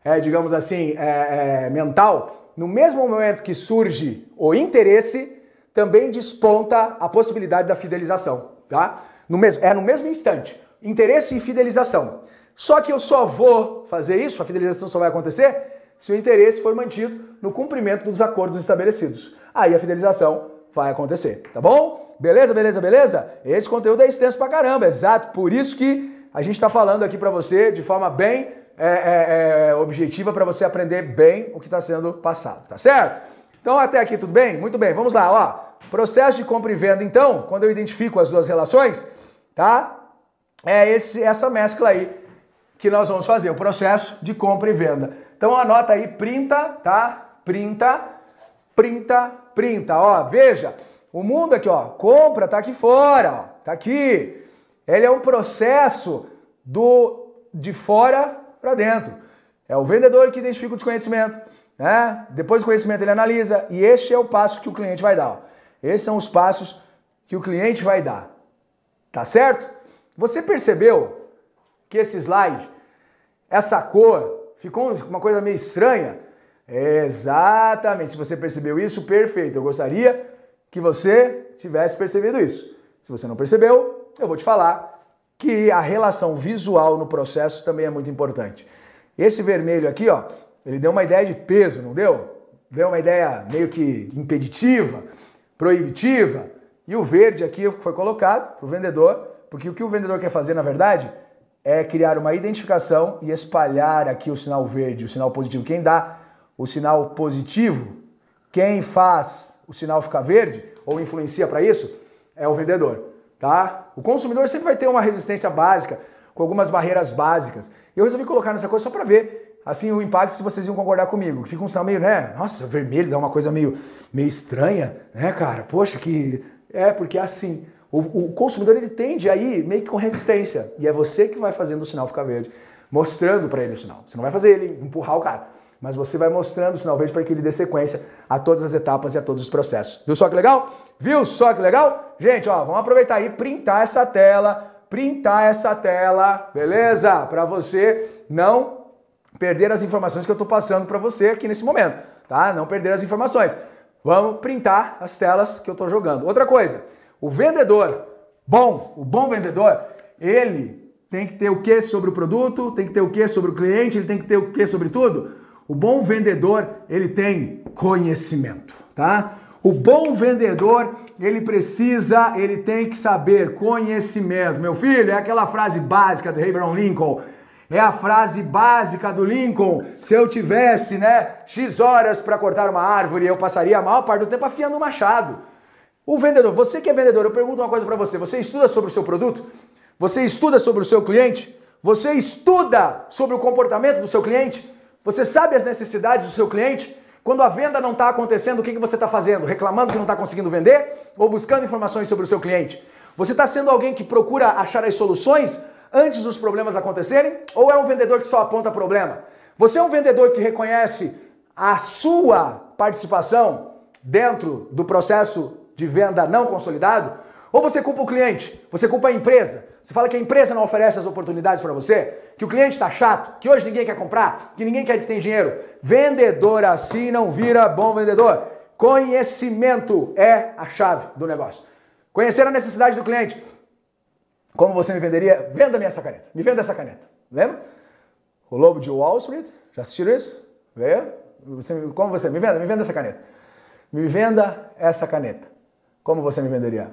é, digamos assim, é, é, mental, no mesmo momento que surge o interesse, também desponta a possibilidade da fidelização, tá? No mesmo, é no mesmo instante interesse e fidelização. Só que eu só vou fazer isso, a fidelização só vai acontecer se o interesse for mantido no cumprimento dos acordos estabelecidos. Aí a fidelização vai acontecer, tá bom? Beleza, beleza, beleza? Esse conteúdo é extenso pra caramba, exato. Por isso que a gente está falando aqui para você de forma bem é, é, é, objetiva para você aprender bem o que está sendo passado, tá certo? Então até aqui tudo bem? Muito bem, vamos lá, ó. Processo de compra e venda, então, quando eu identifico as duas relações, tá? é esse, essa mescla aí que nós vamos fazer, o processo de compra e venda. Então anota aí, printa, tá? Printa, printa, printa. Ó, veja, o mundo aqui, ó, compra tá aqui fora, ó, tá aqui. Ele é um processo do de fora para dentro. É o vendedor que identifica o desconhecimento, né? Depois do conhecimento ele analisa e este é o passo que o cliente vai dar. Esses são os passos que o cliente vai dar. Tá certo? Você percebeu que esse slide, essa cor, ficou uma coisa meio estranha? Exatamente. Se você percebeu isso, perfeito. Eu gostaria que você tivesse percebido isso. Se você não percebeu, eu vou te falar que a relação visual no processo também é muito importante. Esse vermelho aqui, ó, ele deu uma ideia de peso, não deu? Deu uma ideia meio que impeditiva, proibitiva. E o verde aqui foi colocado para o vendedor porque o que o vendedor quer fazer, na verdade, é criar uma identificação e espalhar aqui o sinal verde, o sinal positivo. Quem dá o sinal positivo, quem faz o sinal ficar verde ou influencia para isso, é o vendedor, tá? O consumidor sempre vai ter uma resistência básica, com algumas barreiras básicas. Eu resolvi colocar nessa coisa só para ver assim o impacto se vocês iam concordar comigo. Fica um sinal meio, né? Nossa, vermelho dá uma coisa meio meio estranha, né, cara? Poxa, que é porque é assim. O, o, consumidor ele tende a ir meio que com resistência. E é você que vai fazendo o sinal ficar verde, mostrando para ele o sinal. Você não vai fazer ele empurrar o cara, mas você vai mostrando o sinal verde para que ele dê sequência a todas as etapas e a todos os processos. Viu só que legal? Viu só que legal? Gente, ó, vamos aproveitar aí, printar essa tela, printar essa tela, beleza? Para você não perder as informações que eu estou passando para você aqui nesse momento, tá? Não perder as informações. Vamos printar as telas que eu estou jogando. Outra coisa, o vendedor bom, o bom vendedor, ele tem que ter o que sobre o produto, tem que ter o que sobre o cliente, ele tem que ter o que sobre tudo. O bom vendedor, ele tem conhecimento, tá? O bom vendedor, ele precisa, ele tem que saber conhecimento. Meu filho, é aquela frase básica do Abraham Lincoln. É a frase básica do Lincoln. Se eu tivesse, né, X horas para cortar uma árvore, eu passaria a maior parte do tempo afiando um machado. O vendedor, você que é vendedor, eu pergunto uma coisa para você: você estuda sobre o seu produto? Você estuda sobre o seu cliente? Você estuda sobre o comportamento do seu cliente? Você sabe as necessidades do seu cliente? Quando a venda não está acontecendo, o que, que você está fazendo? Reclamando que não está conseguindo vender ou buscando informações sobre o seu cliente? Você está sendo alguém que procura achar as soluções antes dos problemas acontecerem? Ou é um vendedor que só aponta problema? Você é um vendedor que reconhece a sua participação dentro do processo de venda não consolidado? Ou você culpa o cliente, você culpa a empresa. Você fala que a empresa não oferece as oportunidades para você, que o cliente está chato, que hoje ninguém quer comprar, que ninguém quer que tem dinheiro. Vendedor assim não vira bom vendedor. Conhecimento é a chave do negócio. Conhecer a necessidade do cliente. Como você me venderia? Venda-me essa caneta. Me venda essa caneta. Lembra? O Lobo de Wall Street. Já assistiram isso? Veio? Você, como você? Me venda, me venda essa caneta. Me venda essa caneta. Como você me venderia?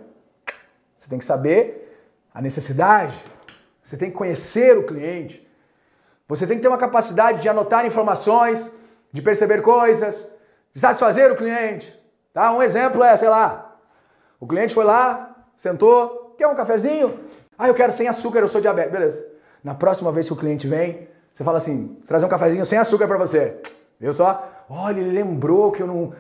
Você tem que saber a necessidade. Você tem que conhecer o cliente. Você tem que ter uma capacidade de anotar informações, de perceber coisas, de satisfazer o cliente. Tá? Um exemplo é, sei lá, o cliente foi lá, sentou, quer um cafezinho? Ah, eu quero sem açúcar, eu sou diabético. Beleza. Na próxima vez que o cliente vem, você fala assim, trazer um cafezinho sem açúcar para você. Viu só? Olha, ele lembrou que eu não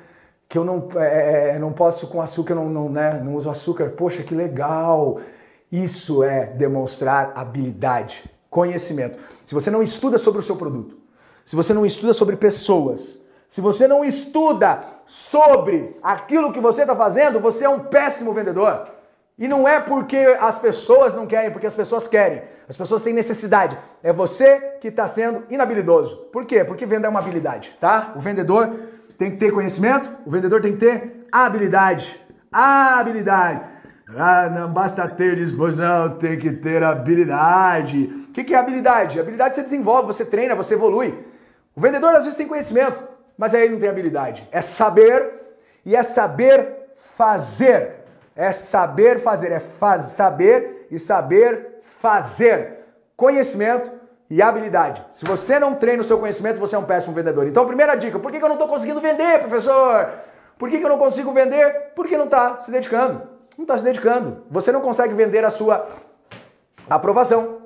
que eu não, é, é, não posso com açúcar, não, não, né, não uso açúcar. Poxa, que legal! Isso é demonstrar habilidade, conhecimento. Se você não estuda sobre o seu produto, se você não estuda sobre pessoas, se você não estuda sobre aquilo que você está fazendo, você é um péssimo vendedor. E não é porque as pessoas não querem, porque as pessoas querem. As pessoas têm necessidade. É você que está sendo inabilidoso. Por quê? Porque venda é uma habilidade, tá? O vendedor tem que ter conhecimento, o vendedor tem que ter habilidade. Habilidade. Ah, não basta ter disposição, tem que ter habilidade. O que é habilidade? Habilidade você desenvolve, você treina, você evolui. O vendedor às vezes tem conhecimento, mas aí ele não tem habilidade. É saber e é saber fazer. É saber fazer, é faz, saber e saber fazer. Conhecimento e habilidade. Se você não treina o seu conhecimento, você é um péssimo vendedor. Então, primeira dica: por que eu não estou conseguindo vender, professor? Por que eu não consigo vender? Porque não está se dedicando. Não está se dedicando. Você não consegue vender a sua aprovação.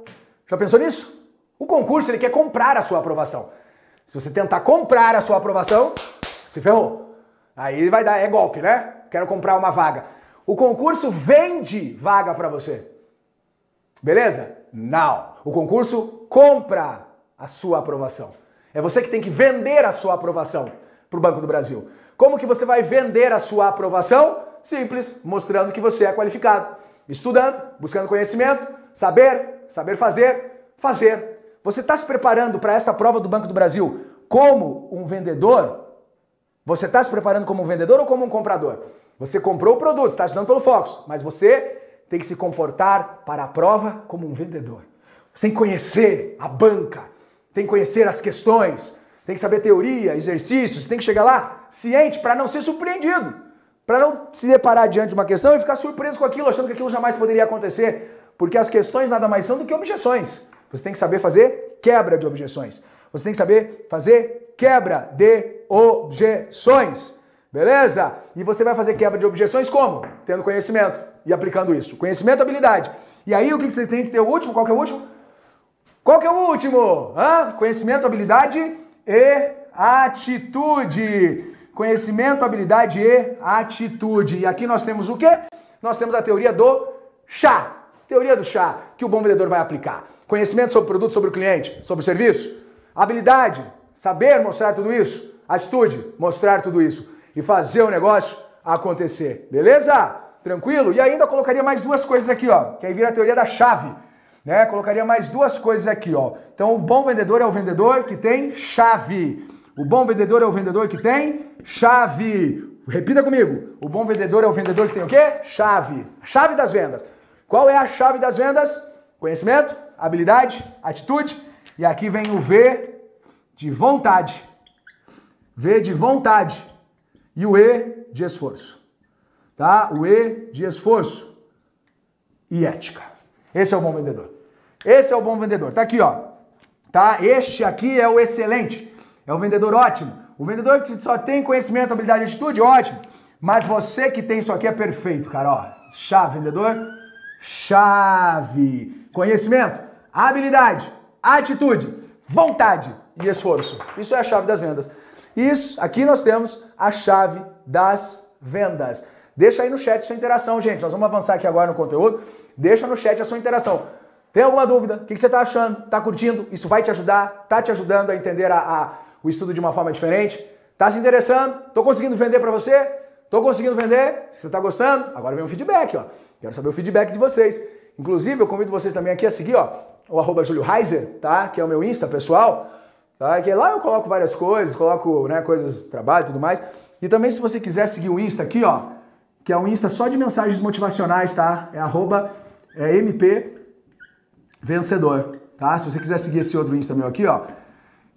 Já pensou nisso? O concurso ele quer comprar a sua aprovação. Se você tentar comprar a sua aprovação, se ferrou. Aí vai dar, é golpe, né? Quero comprar uma vaga. O concurso vende vaga para você. Beleza? Não. O concurso compra a sua aprovação. É você que tem que vender a sua aprovação para o Banco do Brasil. Como que você vai vender a sua aprovação? Simples, mostrando que você é qualificado. Estudando, buscando conhecimento, saber, saber fazer, fazer. Você está se preparando para essa prova do Banco do Brasil como um vendedor? Você está se preparando como um vendedor ou como um comprador? Você comprou o produto, está estudando pelo Fox, mas você tem que se comportar para a prova como um vendedor. Você tem que conhecer a banca, tem que conhecer as questões, tem que saber teoria, exercícios, tem que chegar lá ciente para não ser surpreendido, para não se deparar diante de uma questão e ficar surpreso com aquilo, achando que aquilo jamais poderia acontecer, porque as questões nada mais são do que objeções. Você tem que saber fazer quebra de objeções. Você tem que saber fazer quebra de objeções. Beleza? E você vai fazer quebra de objeções como? Tendo conhecimento e aplicando isso. Conhecimento habilidade. E aí o que você tem que ter o último? Qual que é o último? Qual que é o último? Hã? Conhecimento, habilidade e atitude. Conhecimento, habilidade e atitude. E aqui nós temos o quê? Nós temos a teoria do chá. Teoria do chá que o bom vendedor vai aplicar. Conhecimento sobre o produto, sobre o cliente, sobre o serviço. Habilidade, saber mostrar tudo isso. Atitude, mostrar tudo isso. E fazer o negócio acontecer. Beleza? Tranquilo? E ainda colocaria mais duas coisas aqui, ó. Que aí vira a teoria da chave. Né? Colocaria mais duas coisas aqui, ó. Então, o bom vendedor é o vendedor que tem chave. O bom vendedor é o vendedor que tem chave. Repita comigo. O bom vendedor é o vendedor que tem o quê? Chave. Chave das vendas. Qual é a chave das vendas? Conhecimento, habilidade, atitude. E aqui vem o V de vontade. V de vontade. E o E de esforço tá? O E de esforço e ética. Esse é o bom vendedor. Esse é o bom vendedor. Tá aqui, ó. Tá? Este aqui é o excelente. É o vendedor ótimo. O vendedor que só tem conhecimento, habilidade e atitude, ótimo. Mas você que tem isso aqui é perfeito, cara, ó. Chave, vendedor. Chave. Conhecimento, habilidade, atitude, vontade e esforço. Isso é a chave das vendas. Isso, aqui nós temos a chave das vendas. Deixa aí no chat sua interação, gente. Nós vamos avançar aqui agora no conteúdo. Deixa no chat a sua interação. Tem alguma dúvida? O que você está achando? Está curtindo? Isso vai te ajudar? Está te ajudando a entender a, a, o estudo de uma forma diferente? Está se interessando? Estou conseguindo vender para você? Tô conseguindo vender? Você está gostando? Agora vem um feedback, ó. Quero saber o feedback de vocês. Inclusive, eu convido vocês também aqui a seguir, ó, o arroba Julio Heiser, tá? Que é o meu Insta pessoal, tá? Que lá eu coloco várias coisas, coloco, né, coisas, trabalho e tudo mais. E também se você quiser seguir o Insta aqui, ó, que é um Insta só de mensagens motivacionais, tá? É arroba é, MP Vencedor, tá? Se você quiser seguir esse outro Insta meu aqui, ó,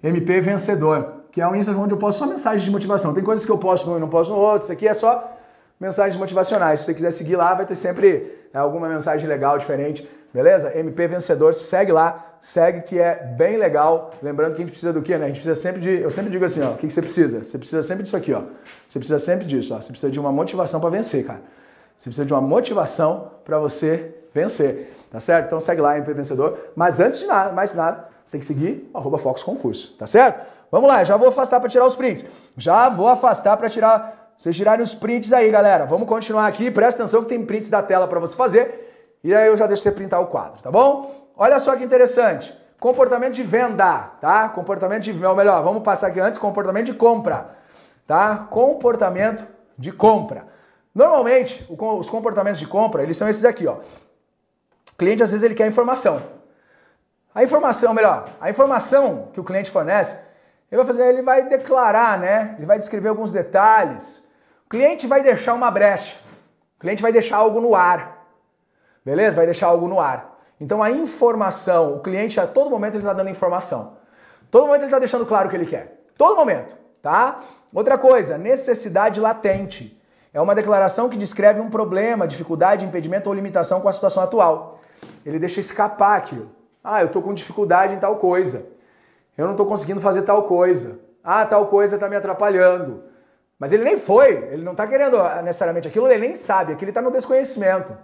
MP Vencedor, que é um Insta onde eu posto só mensagens de motivação. Tem coisas que eu posto num e não posto no outro, isso aqui é só mensagens motivacionais. Se você quiser seguir lá, vai ter sempre né, alguma mensagem legal, diferente, beleza? MP Vencedor, segue lá, segue que é bem legal. Lembrando que a gente precisa do quê, né? A gente precisa sempre de, eu sempre digo assim, ó, o que, que você precisa? Você precisa sempre disso aqui, ó. Você precisa sempre disso, ó. Você precisa de uma motivação para vencer, cara. Você precisa de uma motivação para você vencer, tá certo? Então segue lá, MP Vencedor. Mas antes de nada, mais nada, você tem que seguir arroba Fox Concurso, tá certo? Vamos lá, já vou afastar para tirar os prints. Já vou afastar para tirar, vocês tirarem os prints aí, galera. Vamos continuar aqui, presta atenção que tem prints da tela para você fazer. E aí eu já deixo você printar o quadro, tá bom? Olha só que interessante. Comportamento de venda, tá? Comportamento de, ou melhor, vamos passar aqui antes, comportamento de compra, tá? Comportamento de compra. Normalmente, os comportamentos de compra, eles são esses aqui, ó. O cliente às vezes ele quer informação. A informação, melhor, a informação que o cliente fornece, ele vai fazer, ele vai declarar, né? Ele vai descrever alguns detalhes. O cliente vai deixar uma brecha. O cliente vai deixar algo no ar. Beleza? Vai deixar algo no ar. Então a informação, o cliente a todo momento ele está dando informação. Todo momento ele está deixando claro o que ele quer. Todo momento, tá? Outra coisa, necessidade latente. É uma declaração que descreve um problema, dificuldade, impedimento ou limitação com a situação atual. Ele deixa escapar aquilo. Ah, eu estou com dificuldade em tal coisa. Eu não estou conseguindo fazer tal coisa. Ah, tal coisa está me atrapalhando. Mas ele nem foi, ele não está querendo ah, necessariamente aquilo, ele nem sabe, aquilo está no desconhecimento.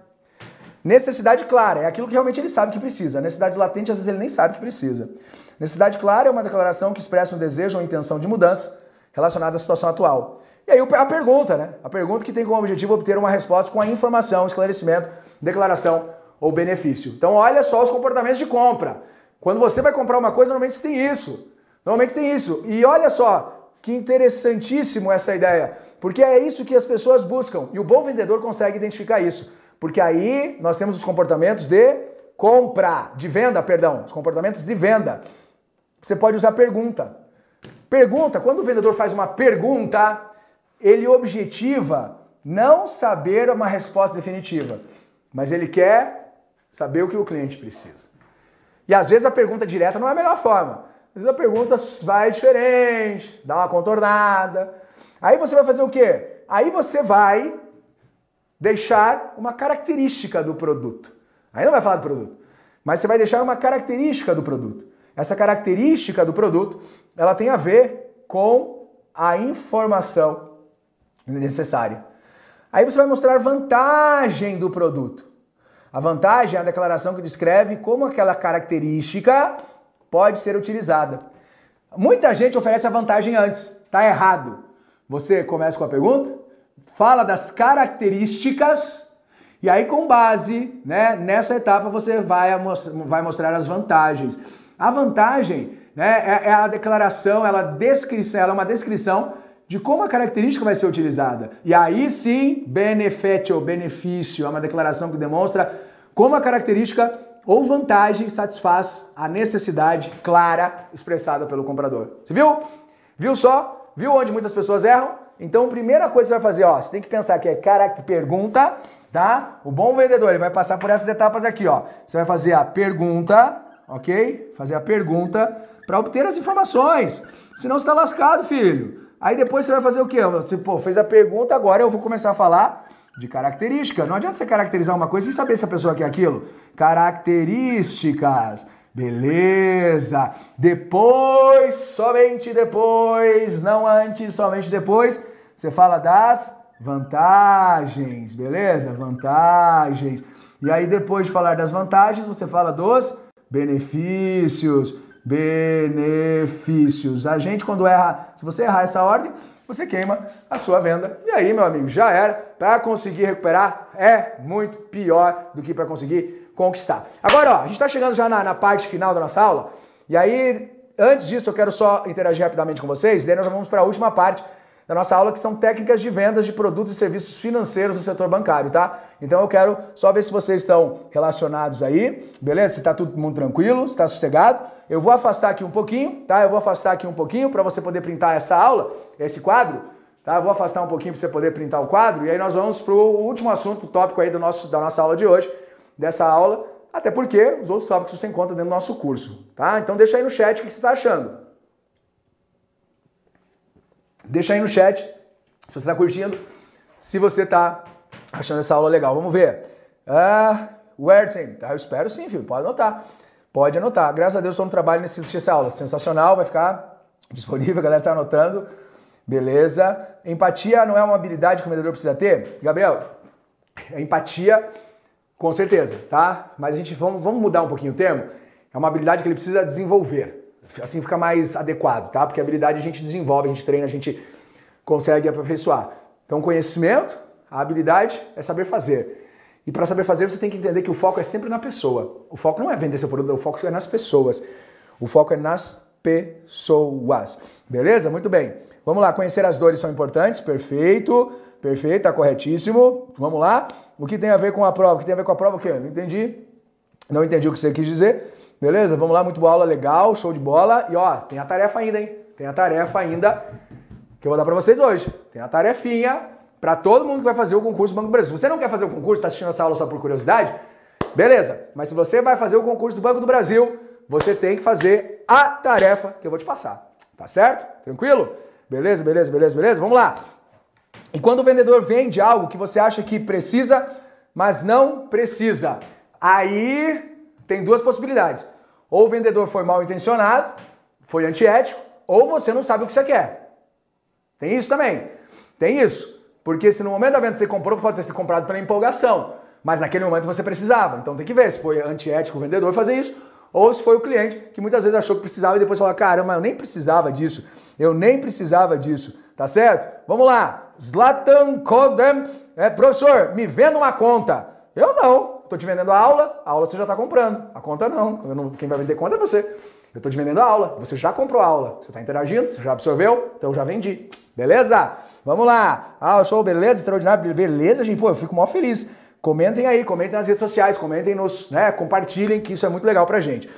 Necessidade clara é aquilo que realmente ele sabe que precisa. Necessidade latente, às vezes, ele nem sabe que precisa. Necessidade clara é uma declaração que expressa um desejo ou intenção de mudança relacionada à situação atual. E aí a pergunta, né? A pergunta que tem como objetivo obter uma resposta com a informação, esclarecimento, declaração ou benefício. Então olha só os comportamentos de compra. Quando você vai comprar uma coisa, normalmente tem isso. Normalmente tem isso. E olha só, que interessantíssimo essa ideia. Porque é isso que as pessoas buscam. E o bom vendedor consegue identificar isso. Porque aí nós temos os comportamentos de compra, de venda, perdão, os comportamentos de venda. Você pode usar pergunta. Pergunta, quando o vendedor faz uma pergunta, ele objetiva não saber uma resposta definitiva, mas ele quer Saber o que o cliente precisa. E às vezes a pergunta direta não é a melhor forma. Às vezes a pergunta vai diferente, dá uma contornada. Aí você vai fazer o quê? Aí você vai deixar uma característica do produto. Aí não vai falar do produto, mas você vai deixar uma característica do produto. Essa característica do produto, ela tem a ver com a informação necessária. Aí você vai mostrar vantagem do produto. A vantagem é a declaração que descreve como aquela característica pode ser utilizada. Muita gente oferece a vantagem antes, tá errado. Você começa com a pergunta, fala das características e aí com base, né, nessa etapa você vai, vai mostrar as vantagens. A vantagem, né, é, é a declaração, ela, ela é uma descrição de como a característica vai ser utilizada. E aí sim, benefit ou benefício é uma declaração que demonstra como a característica ou vantagem satisfaz a necessidade clara expressada pelo comprador. Você viu? Viu só? Viu onde muitas pessoas erram? Então, primeira coisa que você vai fazer, ó, você tem que pensar que é caráter pergunta, tá? O bom vendedor, ele vai passar por essas etapas aqui, ó. Você vai fazer a pergunta, ok? Fazer a pergunta para obter as informações. Senão você está lascado, filho. Aí depois você vai fazer o quê? Você pô, fez a pergunta, agora eu vou começar a falar de característica. Não adianta você caracterizar uma coisa sem saber se a pessoa quer aquilo. Características. Beleza. Depois, somente depois, não antes, somente depois, você fala das vantagens, beleza? Vantagens. E aí depois de falar das vantagens, você fala dos benefícios benefícios. A gente, quando erra, se você errar essa ordem, você queima a sua venda. E aí, meu amigo, já era. Para conseguir recuperar é muito pior do que para conseguir conquistar. Agora, ó, a gente está chegando já na, na, parte final da nossa aula. E aí, antes disso, eu quero só interagir rapidamente com vocês. Daí nós já vamos para a última parte da nossa aula, que são técnicas de vendas de produtos e serviços financeiros no setor bancário, tá? Então eu quero só ver se vocês estão relacionados aí, beleza? Se tá tudo muito tranquilo, se tá sossegado. Eu vou afastar aqui um pouquinho, tá? Eu vou afastar aqui um pouquinho para você poder printar essa aula, esse quadro, tá? Eu vou afastar um pouquinho para você poder printar o quadro e aí nós vamos pro último assunto, o tópico aí do nosso, da nossa aula de hoje, dessa aula, até porque os outros tópicos você encontra dentro do nosso curso, tá? Então deixa aí no chat o que você está achando. Deixa aí no chat se você está curtindo, se você está achando essa aula legal. Vamos ver. Ah, tá? Eu espero sim, filho. Pode anotar. Pode anotar. Graças a Deus estou no trabalho nesse assistir essa aula. Sensacional, vai ficar disponível, a galera está anotando. Beleza. Empatia não é uma habilidade que o vendedor precisa ter? Gabriel, empatia, com certeza, tá? Mas a gente vamos, vamos mudar um pouquinho o termo. É uma habilidade que ele precisa desenvolver assim fica mais adequado, tá? Porque habilidade a gente desenvolve, a gente treina, a gente consegue aperfeiçoar. Então, conhecimento, a habilidade é saber fazer. E para saber fazer, você tem que entender que o foco é sempre na pessoa. O foco não é vender seu produto, o foco é nas pessoas. O foco é nas pessoas. Beleza? Muito bem. Vamos lá, conhecer as dores são importantes. Perfeito. Perfeito, tá corretíssimo. Vamos lá. O que tem a ver com a prova? O que tem a ver com a prova o quê? Não entendi. Não entendi o que você quis dizer. Beleza? Vamos lá, muito boa aula, legal, show de bola. E ó, tem a tarefa ainda, hein? Tem a tarefa ainda que eu vou dar para vocês hoje. Tem a tarefinha para todo mundo que vai fazer o concurso do Banco do Brasil. Se você não quer fazer o concurso, está assistindo essa aula só por curiosidade, beleza. Mas se você vai fazer o concurso do Banco do Brasil, você tem que fazer a tarefa que eu vou te passar. Tá certo? Tranquilo? Beleza, beleza, beleza, beleza? Vamos lá. E quando o vendedor vende algo que você acha que precisa, mas não precisa, aí tem duas possibilidades. Ou o vendedor foi mal intencionado, foi antiético, ou você não sabe o que você quer. Tem isso também. Tem isso. Porque se no momento da venda você comprou, pode ter sido comprado pela empolgação. Mas naquele momento você precisava. Então tem que ver se foi antiético o vendedor fazer isso, ou se foi o cliente que muitas vezes achou que precisava e depois falou: caramba, eu nem precisava disso. Eu nem precisava disso. Tá certo? Vamos lá. Zlatan Kodem. É, professor, me venda uma conta. Eu não. Estou te vendendo a aula, a aula você já está comprando. A conta não. não. Quem vai vender conta é você. Eu estou te vendendo a aula, você já comprou a aula. Você está interagindo, você já absorveu, então eu já vendi. Beleza? Vamos lá. Ah, show, beleza, extraordinário. Beleza, gente. Pô, eu fico mó feliz. Comentem aí, comentem nas redes sociais, comentem nos, né, compartilhem, que isso é muito legal pra gente.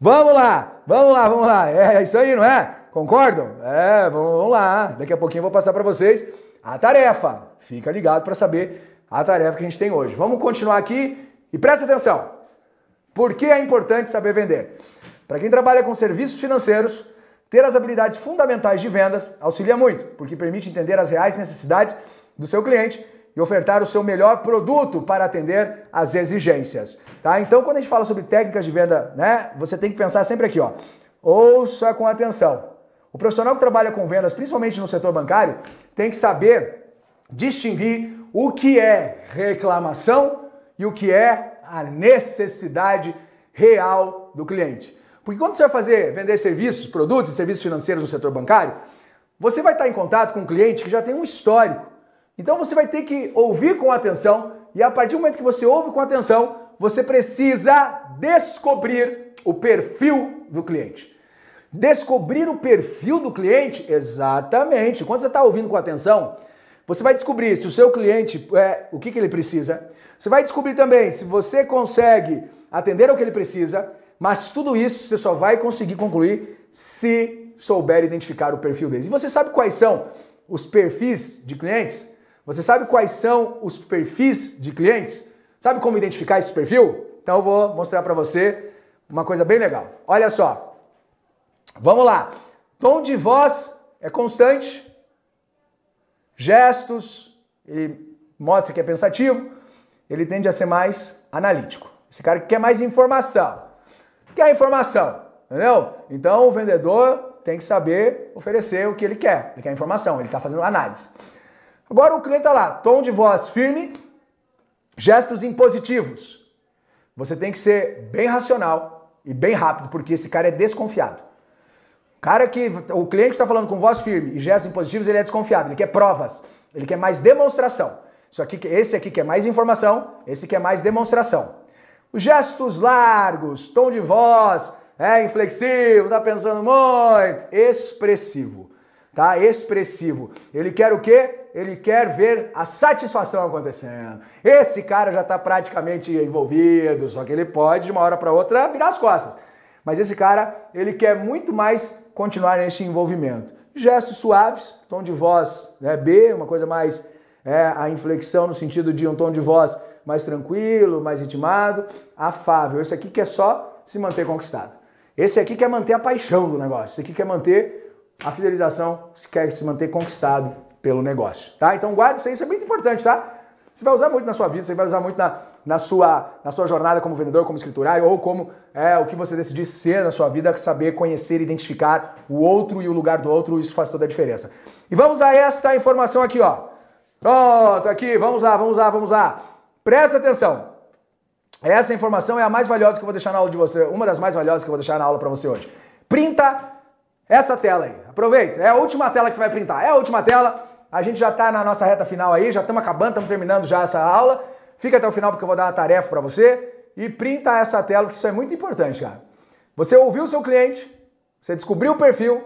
Vamos lá, vamos lá, vamos lá. É, é isso aí, não é? Concordam? É, vamos lá. Daqui a pouquinho eu vou passar para vocês a tarefa. Fica ligado para saber a tarefa que a gente tem hoje. Vamos continuar aqui e presta atenção. Por que é importante saber vender? Para quem trabalha com serviços financeiros, ter as habilidades fundamentais de vendas auxilia muito, porque permite entender as reais necessidades do seu cliente e ofertar o seu melhor produto para atender às exigências. Tá? Então, quando a gente fala sobre técnicas de venda, né, você tem que pensar sempre aqui, ó. Ouça com atenção. O profissional que trabalha com vendas, principalmente no setor bancário, tem que saber distinguir o que é reclamação e o que é a necessidade real do cliente. Porque quando você vai fazer vender serviços, produtos e serviços financeiros no setor bancário, você vai estar em contato com um cliente que já tem um histórico. Então você vai ter que ouvir com atenção e a partir do momento que você ouve com atenção, você precisa descobrir o perfil do cliente. Descobrir o perfil do cliente, exatamente. Quando você está ouvindo com atenção, você vai descobrir se o seu cliente, é, o que, que ele precisa, você vai descobrir também se você consegue atender ao que ele precisa, mas tudo isso você só vai conseguir concluir se souber identificar o perfil dele. E você sabe quais são os perfis de clientes? Você sabe quais são os perfis de clientes? Sabe como identificar esse perfil? Então eu vou mostrar para você uma coisa bem legal. Olha só. Vamos lá. Tom de voz é constante. Gestos, ele mostra que é pensativo ele tende a ser mais analítico. Esse cara que quer mais informação. Quer informação, entendeu? Então o vendedor tem que saber oferecer o que ele quer. Ele quer informação, ele está fazendo análise. Agora o cliente está lá, tom de voz firme, gestos impositivos. Você tem que ser bem racional e bem rápido, porque esse cara é desconfiado. Cara que o cliente está falando com voz firme e gestos impositivos, ele é desconfiado, ele quer provas, ele quer mais demonstração. Isso aqui, esse aqui que é mais informação, esse que é mais demonstração. Os gestos largos, tom de voz, é inflexível, tá pensando muito, expressivo. tá? Expressivo. Ele quer o quê? Ele quer ver a satisfação acontecendo. Esse cara já está praticamente envolvido, só que ele pode de uma hora para outra virar as costas. Mas esse cara, ele quer muito mais continuar nesse envolvimento. Gestos suaves, tom de voz né, B, uma coisa mais é, a inflexão no sentido de um tom de voz mais tranquilo, mais intimado, afável. Esse aqui quer só se manter conquistado. Esse aqui quer manter a paixão do negócio. Esse aqui quer manter a fidelização, quer se manter conquistado pelo negócio, tá? Então guarda isso aí, isso é muito importante, tá? Você vai usar muito na sua vida, você vai usar muito na, na, sua, na sua jornada como vendedor, como escriturário, ou como é o que você decidir ser na sua vida, saber conhecer, identificar o outro e o lugar do outro, isso faz toda a diferença. E vamos a esta informação aqui, ó. Pronto, aqui, vamos lá, vamos lá, vamos lá. Presta atenção. Essa informação é a mais valiosa que eu vou deixar na aula de você, uma das mais valiosas que eu vou deixar na aula para você hoje. Printa essa tela aí. Aproveita, é a última tela que você vai printar. É a última tela. A gente já está na nossa reta final aí, já estamos acabando, estamos terminando já essa aula. Fica até o final porque eu vou dar uma tarefa para você e printa essa tela, que isso é muito importante, cara. Você ouviu o seu cliente, você descobriu o perfil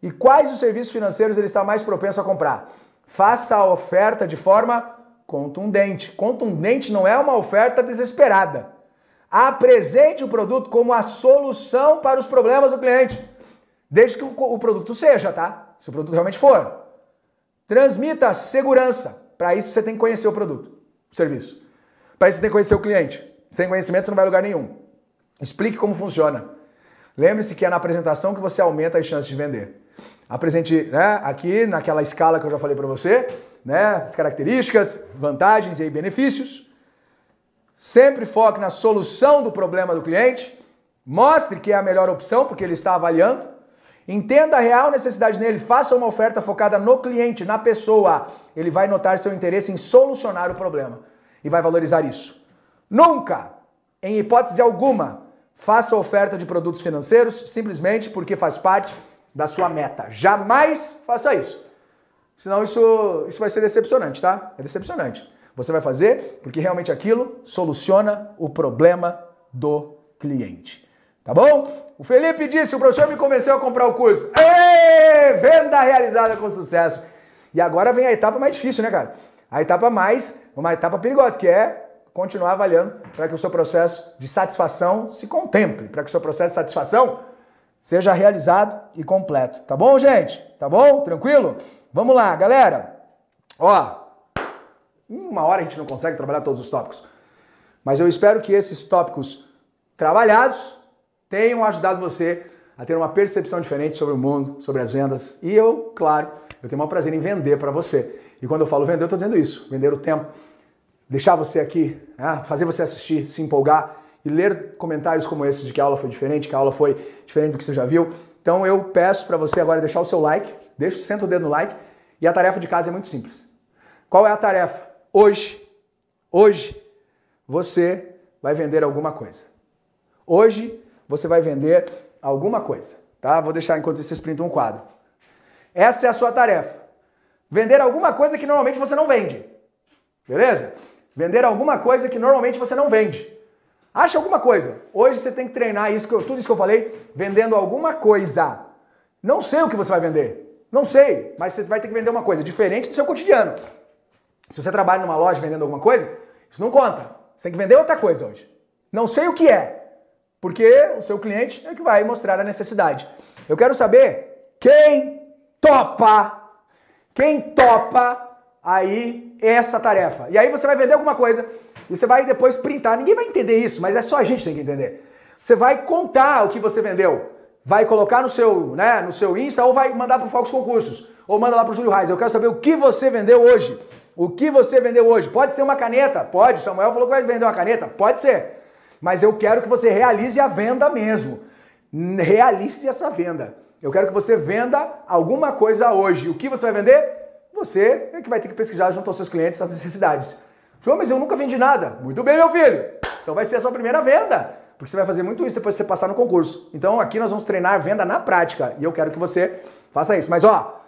e quais os serviços financeiros ele está mais propenso a comprar. Faça a oferta de forma contundente. Contundente não é uma oferta desesperada. Apresente o produto como a solução para os problemas do cliente. Desde que o produto seja, tá? Se o produto realmente for. Transmita segurança. Para isso você tem que conhecer o produto, serviço. Para isso você tem que conhecer o cliente. Sem conhecimento você não vai a lugar nenhum. Explique como funciona. Lembre-se que é na apresentação que você aumenta as chances de vender. Apresente né, aqui naquela escala que eu já falei para você, né, as características, vantagens e benefícios. Sempre foque na solução do problema do cliente. Mostre que é a melhor opção, porque ele está avaliando. Entenda a real necessidade nele, faça uma oferta focada no cliente, na pessoa. Ele vai notar seu interesse em solucionar o problema e vai valorizar isso. Nunca, em hipótese alguma, faça oferta de produtos financeiros simplesmente porque faz parte da sua meta. Jamais faça isso. Senão isso, isso vai ser decepcionante, tá? É decepcionante. Você vai fazer porque realmente aquilo soluciona o problema do cliente. Tá bom? O Felipe disse: o professor me convenceu a comprar o curso. Venda realizada com sucesso. E agora vem a etapa mais difícil, né, cara? A etapa mais, uma etapa perigosa, que é continuar avaliando para que o seu processo de satisfação se contemple, para que o seu processo de satisfação seja realizado e completo. Tá bom, gente? Tá bom? Tranquilo? Vamos lá, galera. Ó, uma hora a gente não consegue trabalhar todos os tópicos. Mas eu espero que esses tópicos trabalhados tenham ajudado você a ter uma percepção diferente sobre o mundo, sobre as vendas. E eu, claro, eu tenho o maior prazer em vender para você. E quando eu falo vender, eu estou dizendo isso: vender o tempo, deixar você aqui, né, fazer você assistir, se empolgar e ler comentários como esse de que a aula foi diferente, que a aula foi diferente do que você já viu. Então eu peço para você agora deixar o seu like, deixa, senta o dedo no like e a tarefa de casa é muito simples. Qual é a tarefa? Hoje, hoje você vai vender alguma coisa. Hoje você vai vender alguma coisa, tá? Vou deixar enquanto vocês printam um quadro. Essa é a sua tarefa. Vender alguma coisa que normalmente você não vende. Beleza? Vender alguma coisa que normalmente você não vende. Acha alguma coisa. Hoje você tem que treinar isso, tudo isso que eu falei, vendendo alguma coisa. Não sei o que você vai vender. Não sei, mas você vai ter que vender uma coisa diferente do seu cotidiano. Se você trabalha numa loja vendendo alguma coisa, isso não conta. Você tem que vender outra coisa hoje. Não sei o que é, porque o seu cliente é que vai mostrar a necessidade. Eu quero saber quem topa, quem topa aí essa tarefa. E aí você vai vender alguma coisa e você vai depois printar. Ninguém vai entender isso, mas é só a gente que tem que entender. Você vai contar o que você vendeu. Vai colocar no seu, né, no seu Insta ou vai mandar para o Focus Concursos. Ou manda lá para o Júlio Reis. Eu quero saber o que você vendeu hoje. O que você vendeu hoje? Pode ser uma caneta? Pode. Samuel falou que vai vender uma caneta? Pode ser. Mas eu quero que você realize a venda mesmo. Realize essa venda. Eu quero que você venda alguma coisa hoje. O que você vai vender? Você é que vai ter que pesquisar junto aos seus clientes as necessidades. João, mas eu nunca vendi nada. Muito bem, meu filho. Então vai ser a sua primeira venda. Porque você vai fazer muito isso depois que você passar no concurso. Então aqui nós vamos treinar venda na prática. E eu quero que você faça isso. Mas ó,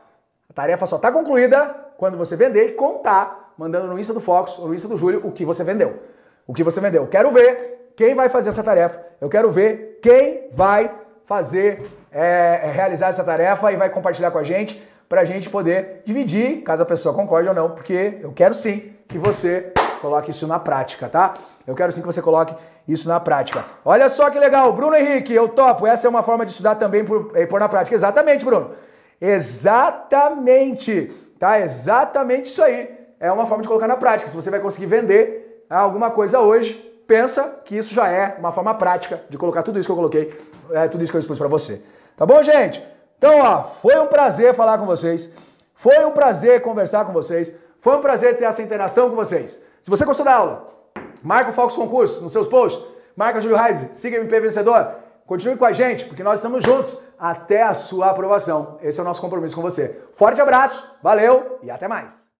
a tarefa só está concluída quando você vender e contar, mandando no Insta do Fox ou no Insta do Júlio o que você vendeu. O que você vendeu. Quero ver quem vai fazer essa tarefa. Eu quero ver quem vai fazer é, é realizar essa tarefa e vai compartilhar com a gente para a gente poder dividir, caso a pessoa concorde ou não, porque eu quero sim que você coloque isso na prática, tá? Eu quero sim que você coloque isso na prática. Olha só que legal, Bruno Henrique, eu topo. Essa é uma forma de estudar também por, eh, por na prática. Exatamente, Bruno. Exatamente, tá? Exatamente isso aí. É uma forma de colocar na prática. Se você vai conseguir vender alguma coisa hoje, pensa que isso já é uma forma prática de colocar tudo isso que eu coloquei, é, tudo isso que eu expus para você. Tá bom, gente? Então, ó, foi um prazer falar com vocês. Foi um prazer conversar com vocês. Foi um prazer ter essa interação com vocês. Se você gostou da aula, marca o Fox Concurso nos seus posts, marca o Júlio Reis, siga MP Vencedor. Continue com a gente, porque nós estamos juntos até a sua aprovação. Esse é o nosso compromisso com você. Forte abraço, valeu e até mais.